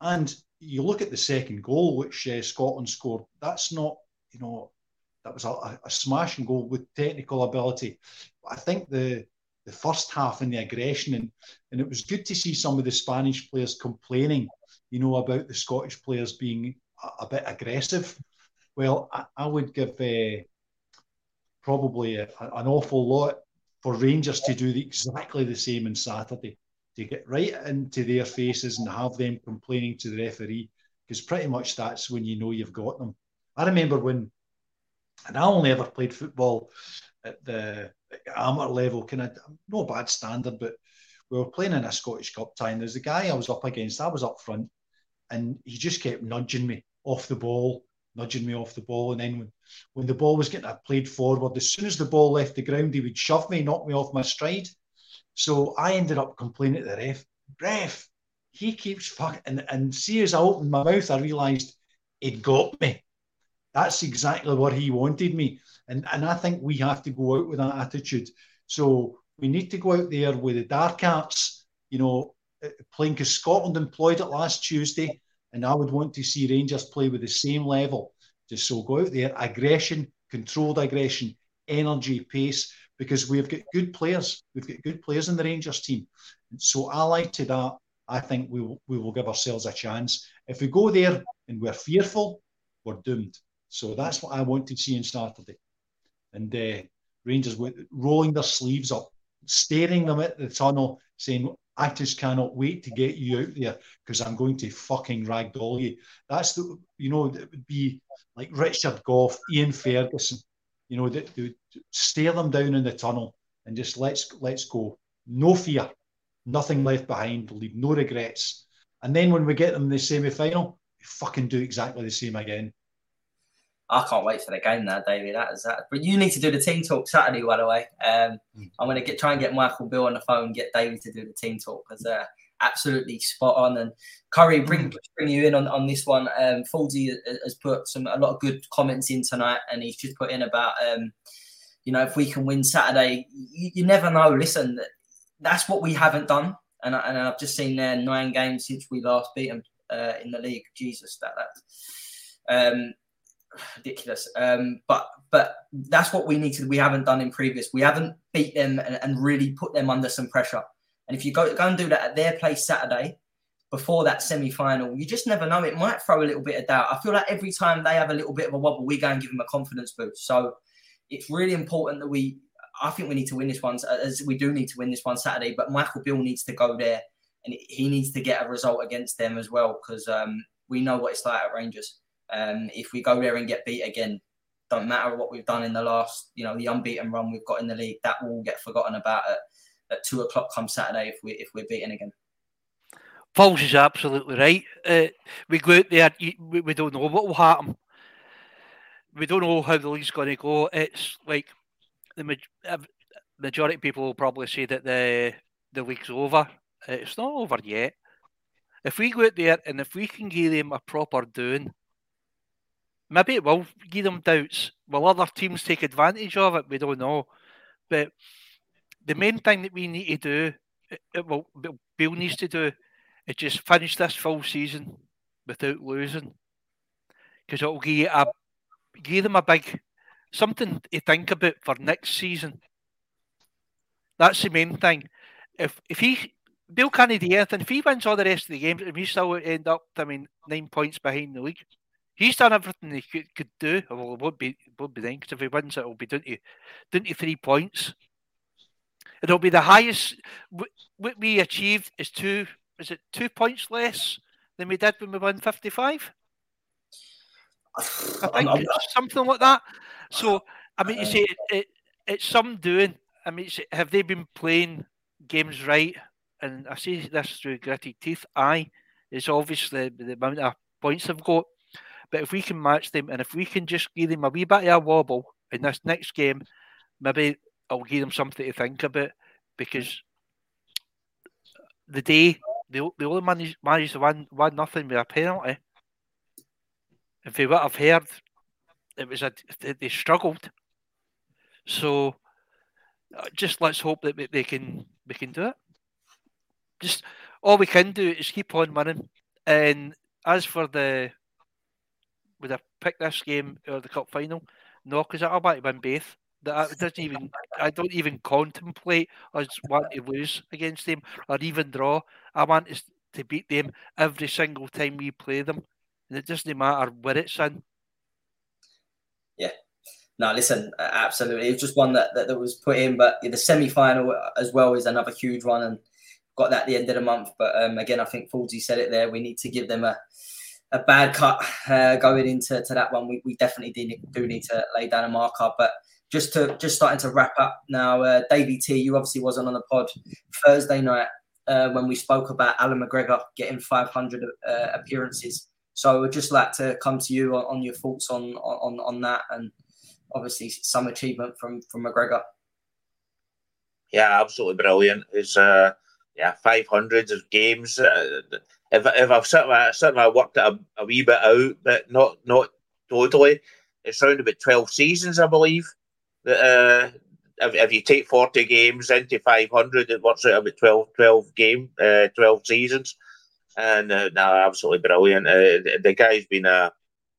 And you look at the second goal, which uh, Scotland scored. That's not, you know, that was a, a smash and goal with technical ability. I think the the first half and the aggression and and it was good to see some of the Spanish players complaining, you know, about the Scottish players being a, a bit aggressive. Well, I, I would give uh, probably a, an awful lot for Rangers to do the, exactly the same on Saturday, to get right into their faces and have them complaining to the referee, because pretty much that's when you know you've got them. I remember when and I only ever played football at the amateur level, kind of no bad standard, but we were playing in a Scottish Cup tie. And there's a guy I was up against, I was up front, and he just kept nudging me off the ball, nudging me off the ball. And then when, when the ball was getting played forward, as soon as the ball left the ground, he would shove me, knock me off my stride. So I ended up complaining to the ref, ref, he keeps fucking, and, and see as I opened my mouth, I realised he'd got me. That's exactly what he wanted me. And, and I think we have to go out with that attitude. So we need to go out there with the dark arts, you know, uh, playing because Scotland employed it last Tuesday. And I would want to see Rangers play with the same level. Just so go out there, aggression, controlled aggression, energy, pace, because we've got good players. We've got good players in the Rangers team. So allied to that, I think we we will give ourselves a chance. If we go there and we're fearful, we're doomed. So that's what I want to see on Saturday. And uh, Rangers were rolling their sleeves up, staring them at the tunnel, saying, I just cannot wait to get you out there because I'm going to fucking ragdoll you. That's the, you know, it would be like Richard Gough, Ian Ferguson, you know, they, they stare them down in the tunnel and just let's let's go. No fear, nothing left behind, leave no regrets. And then when we get them in the semi final, we fucking do exactly the same again. I can't wait for the game now, David. That is that. But you need to do the team talk Saturday, by the way. Um, mm. I'm going to get try and get Michael Beale on the phone, get David to do the team talk because uh, absolutely spot on. And Curry, bring mm. bring you in on, on this one. Um, has put some a lot of good comments in tonight, and he's just put in about um, you know if we can win Saturday, you, you never know. Listen, that's what we haven't done, and, I, and I've just seen there nine games since we last beat them uh, in the league. Jesus, that that. Um, ridiculous. Um, but but that's what we need to. We haven't done in previous. We haven't beat them and, and, really put them under some pressure. And if you go go and do that at their place Saturday before that semi final, you just never know. It might throw a little bit of doubt. I feel like every time they have a little bit of a wobble, we go and give them a confidence boost. So it's really important that we. I think we need to win this one, as we do need to win this one Saturday. But Michael Beale needs to go there, and he needs to get a result against them as well, because um, we know what it's like at Rangers. Um, if we go there and get beat again, don't matter what we've done in the last, you know, the unbeaten run we've got in the league, that will get forgotten about at, at two o'clock come Saturday if we if we're beaten again. Paul's is absolutely right. Uh, we go out there, we, we don't know what will happen. We don't know how the league's going to go. It's like the majority of people will probably say that the the league's over. It's not over yet. If we go out there and if we can give them a proper doing, Maybe it will give them doubts. Will other teams take advantage of it? We don't know. But the main thing that we need to do, uh, uh, it will, Beale needs to do, is just finish this full season without losing. Because it will give, a, give them a big something to think about for next season. That's the main thing. If if he Beale can't do anything, if he wins all the rest of the games, and we still end up, I mean, nine points behind the league, He's done everything he could, could do. Well, it won't be won't be then because if he wins, it will be down to down to three points. It'll be the highest. What we achieved is two. Is it two points less than we did when we won fifty five? I think I'm, something like that. So I mean, you see, it, it, it's some doing. I mean, have they been playing games right? And I see this through gritty teeth. Aye, it's obviously the amount of points they've got. But if we can match them, and if we can just give them a wee bit of a wobble in this next game, maybe I'll give them something to think about. Because the day they, they only managed, managed to win one nothing with a penalty. If they would have heard, it was a they struggled. So uh, just let's hope that they can we can do it. Just all we can do is keep on winning. And as for the would have picked this game or the cup final? No, because I'll to win both. That doesn't even I don't even contemplate us wanting to lose against them or even draw. I want us to beat them every single time we play them. And it doesn't matter where it's in. Yeah, no, listen, absolutely. It was just one that, that, that was put in, but the semi final as well is another huge one and got that at the end of the month. But um, again, I think Fawzy said it there. We need to give them a, a bad cut uh, going into to that one. We, we definitely do need, do need to lay down a marker. But just to just starting to wrap up now, uh, Davey T, you obviously wasn't on the pod Thursday night uh, when we spoke about Allan McGregor getting 500 uh, appearances. So I would just like to come to you on, on your thoughts on, on on that and obviously some achievement from from McGregor. Yeah, absolutely brilliant. It's uh, yeah, five hundreds of games. Uh, if if I've certainly certainly worked it a, a, wee bit out, but not not totally. It's around about twelve seasons, I believe. That uh, if, if you take forty games into five hundred, it works out about 12, 12 game, uh, twelve seasons. And uh, no, absolutely brilliant. Uh, the guy's been a,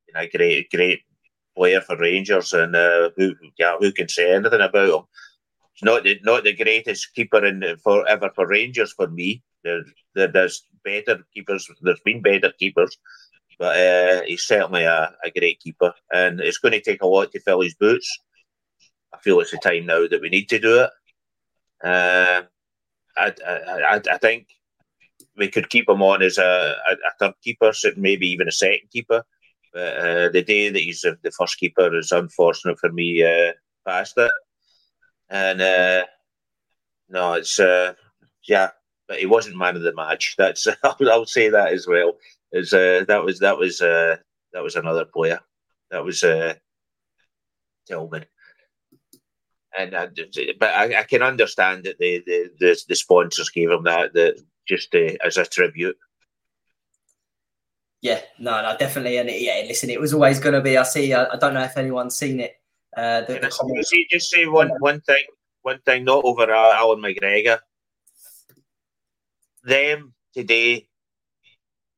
been a great, great player for Rangers, and uh, who yeah, who can say anything about him? He's not the, not the greatest keeper in for ever for Rangers for me. There, there, there's better keepers. There's been better keepers, but uh, he's certainly a, a great keeper, and it's going to take a lot to fill his boots. I feel it's the time now that we need to do it. Uh, I, I, I, think we could keep him on as a, a, a third keeper, maybe even a second keeper. But uh, the day that he's the first keeper is unfortunate for me uh, past it. And uh, no, it's uh, yeah, but he wasn't man of the match. That's I'll, say that as well. Is uh, that was that was uh, that was another player. That was uh, Tillman. And uh, but I, I, can understand that the, the, the the sponsors gave him that that just uh, as a tribute yeah, no, no, definitely. And yeah, listen, it was always going to be. I see. I, I, don't know if anyone's seen it. Uh, the, the. See, just say one one thing. One thing, not over uh, Allan McGregor. Them today,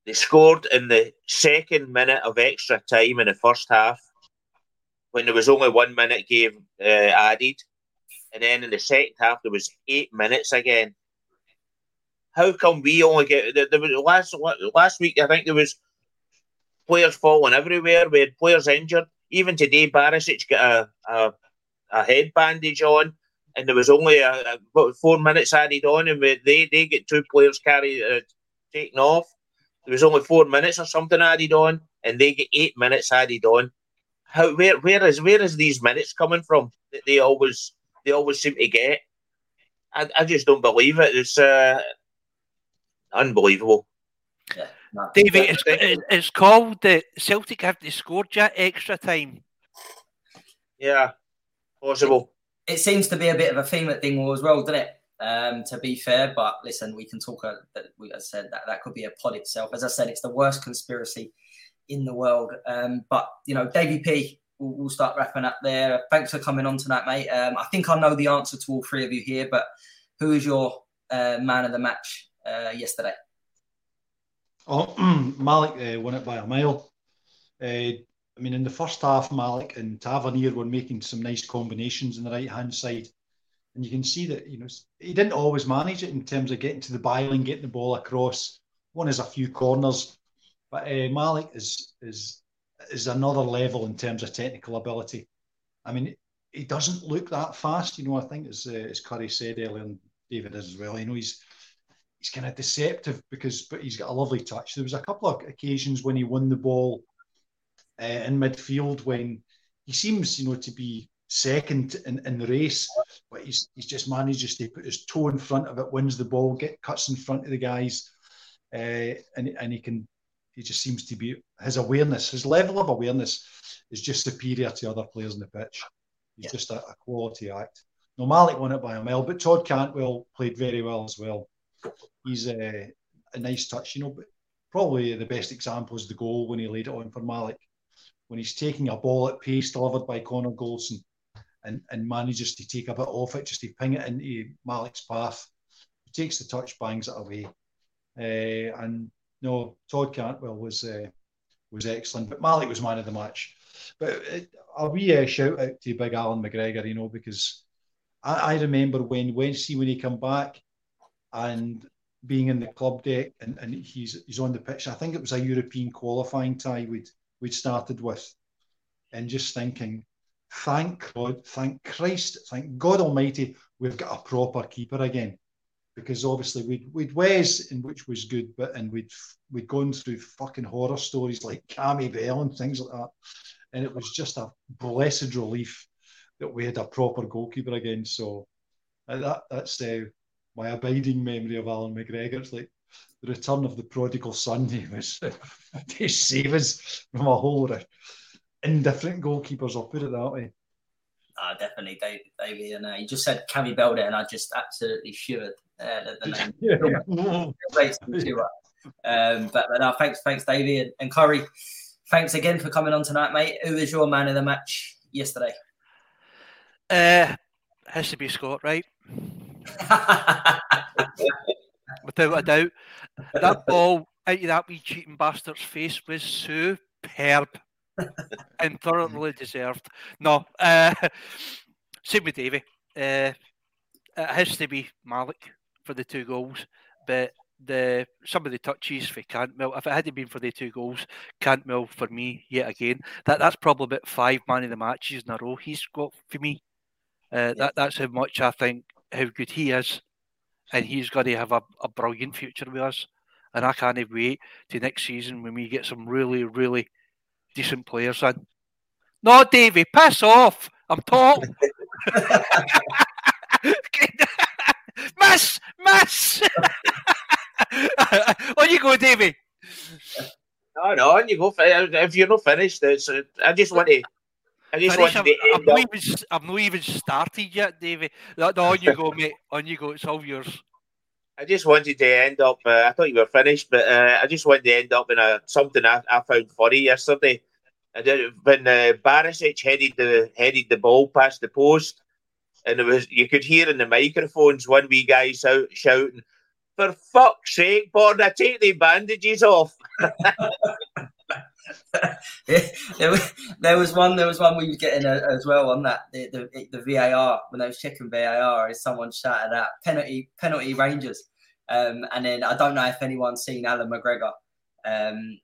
they scored in the second minute of extra time in the first half, when there was only one minute game uh, added, and then in the second half there was eight minutes again. How come we only get there was last last week? I think there was players falling everywhere. We had players injured. Even today, Barisic got a, a, a head bandage on, and there was only a, a four minutes added on, and we, they they get two players carried uh, taken off. There was only four minutes or something added on, and they get eight minutes added on. How where where is where is these minutes coming from that they always they always seem to get? I, I just don't believe it. It's uh, unbelievable. Yeah. David, it's, it's called the Celtic have to score just extra time. Yeah, possible. It seems to be a bit of a theme at Dingwall as well, doesn't it? Um, to be fair, but listen, we can talk. Uh, that we I said that that could be a pod itself. As I said, it's the worst conspiracy in the world. Um, but you know, Davy P, we'll, we'll, start wrapping up there. Thanks for coming on tonight, mate. Um, I think I know the answer to all three of you here, but who is your uh, man of the match uh, yesterday? Oh, Malik uh, won it by a mile. I mean, in the first half, Malik and Tavernier were making some nice combinations on the right hand side. And you can see that, you know, he didn't always manage it in terms of getting to the byline, getting the ball across. One is a few corners. But uh, Malik is is is another level in terms of technical ability. I mean, he doesn't look that fast. You know, I think as uh, as Curry said earlier, and David as well. You know, he's he's kind of deceptive because, but he's got a lovely touch. There was a couple of occasions when he won the ball uh, in midfield when he seems, you know, to be second in, in the race, but he's he's just manages to put his toe in front of it, wins the ball, get cuts in front of the guys, uh, and and he can. He just seems to be his awareness, his level of awareness, is just superior to other players in the pitch. He's yeah. just a, a, quality act. No, Malik won it by a mile, but Todd Cantwell played very well as well. He's a, a nice touch, you know, but probably the best example is the goal when he laid it on for Malik. When he's taking a ball at pace delivered by Connor Goldson and, and manages to take a bit off it, just to ping it into Malik's path. He takes the touch, bangs it away. Uh, and no, Todd Cantwell was uh, was excellent, but Malik was man of the match. But a wee uh, shout out to Big Allan McGregor, you know, because I, I remember when Wednesday when he come back and being in the club deck and, and he's he's on the pitch. I think it was a European qualifying tie we'd we'd started with, and just thinking, thank God, thank Christ, thank God Almighty, we've got a proper keeper again. Because obviously we'd we'd Wes, in which was good, but and we'd we'd gone through fucking horror stories like Cammy Bell and things like that and it was just a blessed relief that we had a proper goalkeeper again. So uh, that that's uh, my abiding memory of Allan McGregor. It's like the return of the prodigal son. He was to save us from a whole of indifferent goalkeepers. I'll put it that way. Uh, definitely, David. David and uh, he just said Cammy Bell there, and I just absolutely shivered uh, the, name. yeah. um, but, but no, thanks, thanks, Davey and, and Curry thanks again for coming on tonight, mate. Who was your man of the match yesterday? Uh, has to be Scott, right? Without a doubt. That ball out of that wee cheating bastard's face was superb and thoroughly deserved. No, uh, same with Davy. Uh, it has to be Malik for the two goals, but the some of the touches for Cantwell. If it hadn't been for the two goals, Cantwell for me yet again. That that's probably about five man of the matches in a row he's got for me. Uh. That that's how much I think how good he is, and he's going to have a, a brilliant future with us. And I can't wait to next season when we get some really really decent players in. No, Davy, piss off! I'm tall. miss, miss. on you go, Davy. No, no, on you go. If you're not finished, it's, I just want to. I just Finish, want I'm, I'm not even. I'm not even started yet, David. No, on you go, mate. On you go. It's all yours. I just wanted to end up. Uh, I thought you were finished, but uh, I just wanted to end up in a something I, I found funny yesterday. I did, when uh, Barisic headed the headed the ball past the post, and it was you could hear in the microphones one wee guy shout, shouting, for fuck's sake, Borna, take the bandages off. there, was, there was one. There was one we were getting uh, as well on that the, the, the VAR when they was checking VAR. Is someone shouted out penalty penalty Rangers, um, and then I don't know if anyone's seen Allan McGregor um,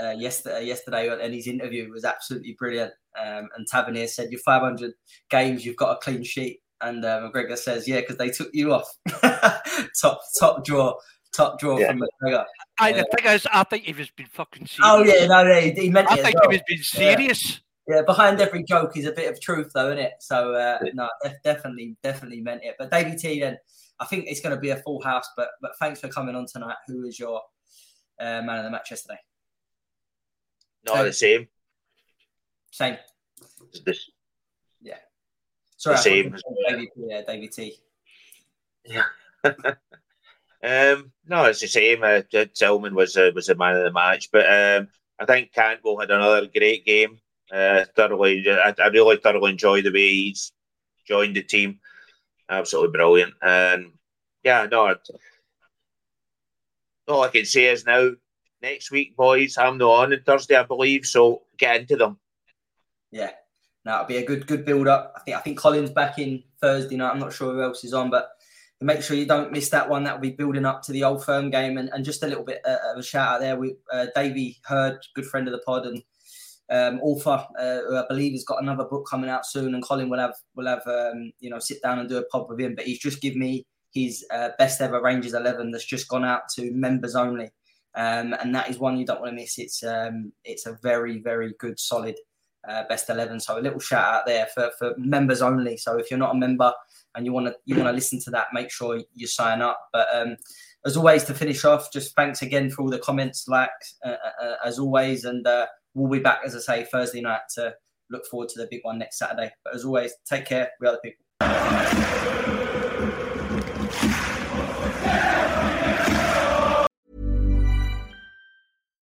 uh, yesterday. Yesterday, and his interview was absolutely brilliant. Um, and Tavernier said, "Your 500 games, you've got a clean sheet." And uh, McGregor says, "Yeah, because they took you off." top top draw, top draw yeah. from McGregor. I, the uh, thing is, I think he was been fucking serious. Oh yeah, no, no, he, he meant I it. I think well. he was being serious. Yeah. yeah. behind every joke is a bit of truth, though, isn't it? So uh, no, definitely, definitely meant it. But Davey T, then I think it's going to be a full house. But but thanks for coming on tonight. Who was your uh, man of the match yesterday? Not the same. Same. This, Sorry, the same. David, yeah, David T. Yeah. um, no, it's the same. Uh, Tillman was uh, was the man of the match, but um, I think Cantwell had another great game. Uh, thoroughly, I, I really thoroughly enjoyed the way he's joined the team. Absolutely brilliant, and yeah, no. All I can say is now, next week, boys, I'm not on on Thursday, I believe. So get into them. Yeah, now it'll be a good good build up. I think I think Collins back in Thursday night. I'm not sure who else is on, but make sure you don't miss that one. That will be building up to the Old Firm game, and, and just a little bit uh, of a shout out there. We uh, Davey Heard, good friend of the pod, and um, author uh, who I believe has got another book coming out soon, and Colin will have will have um, you know sit down and do a pod with him. But he's just given me his uh, best ever Rangers eleven that's just gone out to members only, um, and that is one you don't want to miss. It's um, it's a very very good solid uh, best eleven. So a little shout out there for for members only. So if you're not a member and you want to you want to listen to that, make sure you sign up. But um, as always, to finish off, just thanks again for all the comments, like uh, uh, uh as always, and uh, we'll be back, as I say, Thursday night to look forward to the big one next Saturday. But as always, take care. We are the people.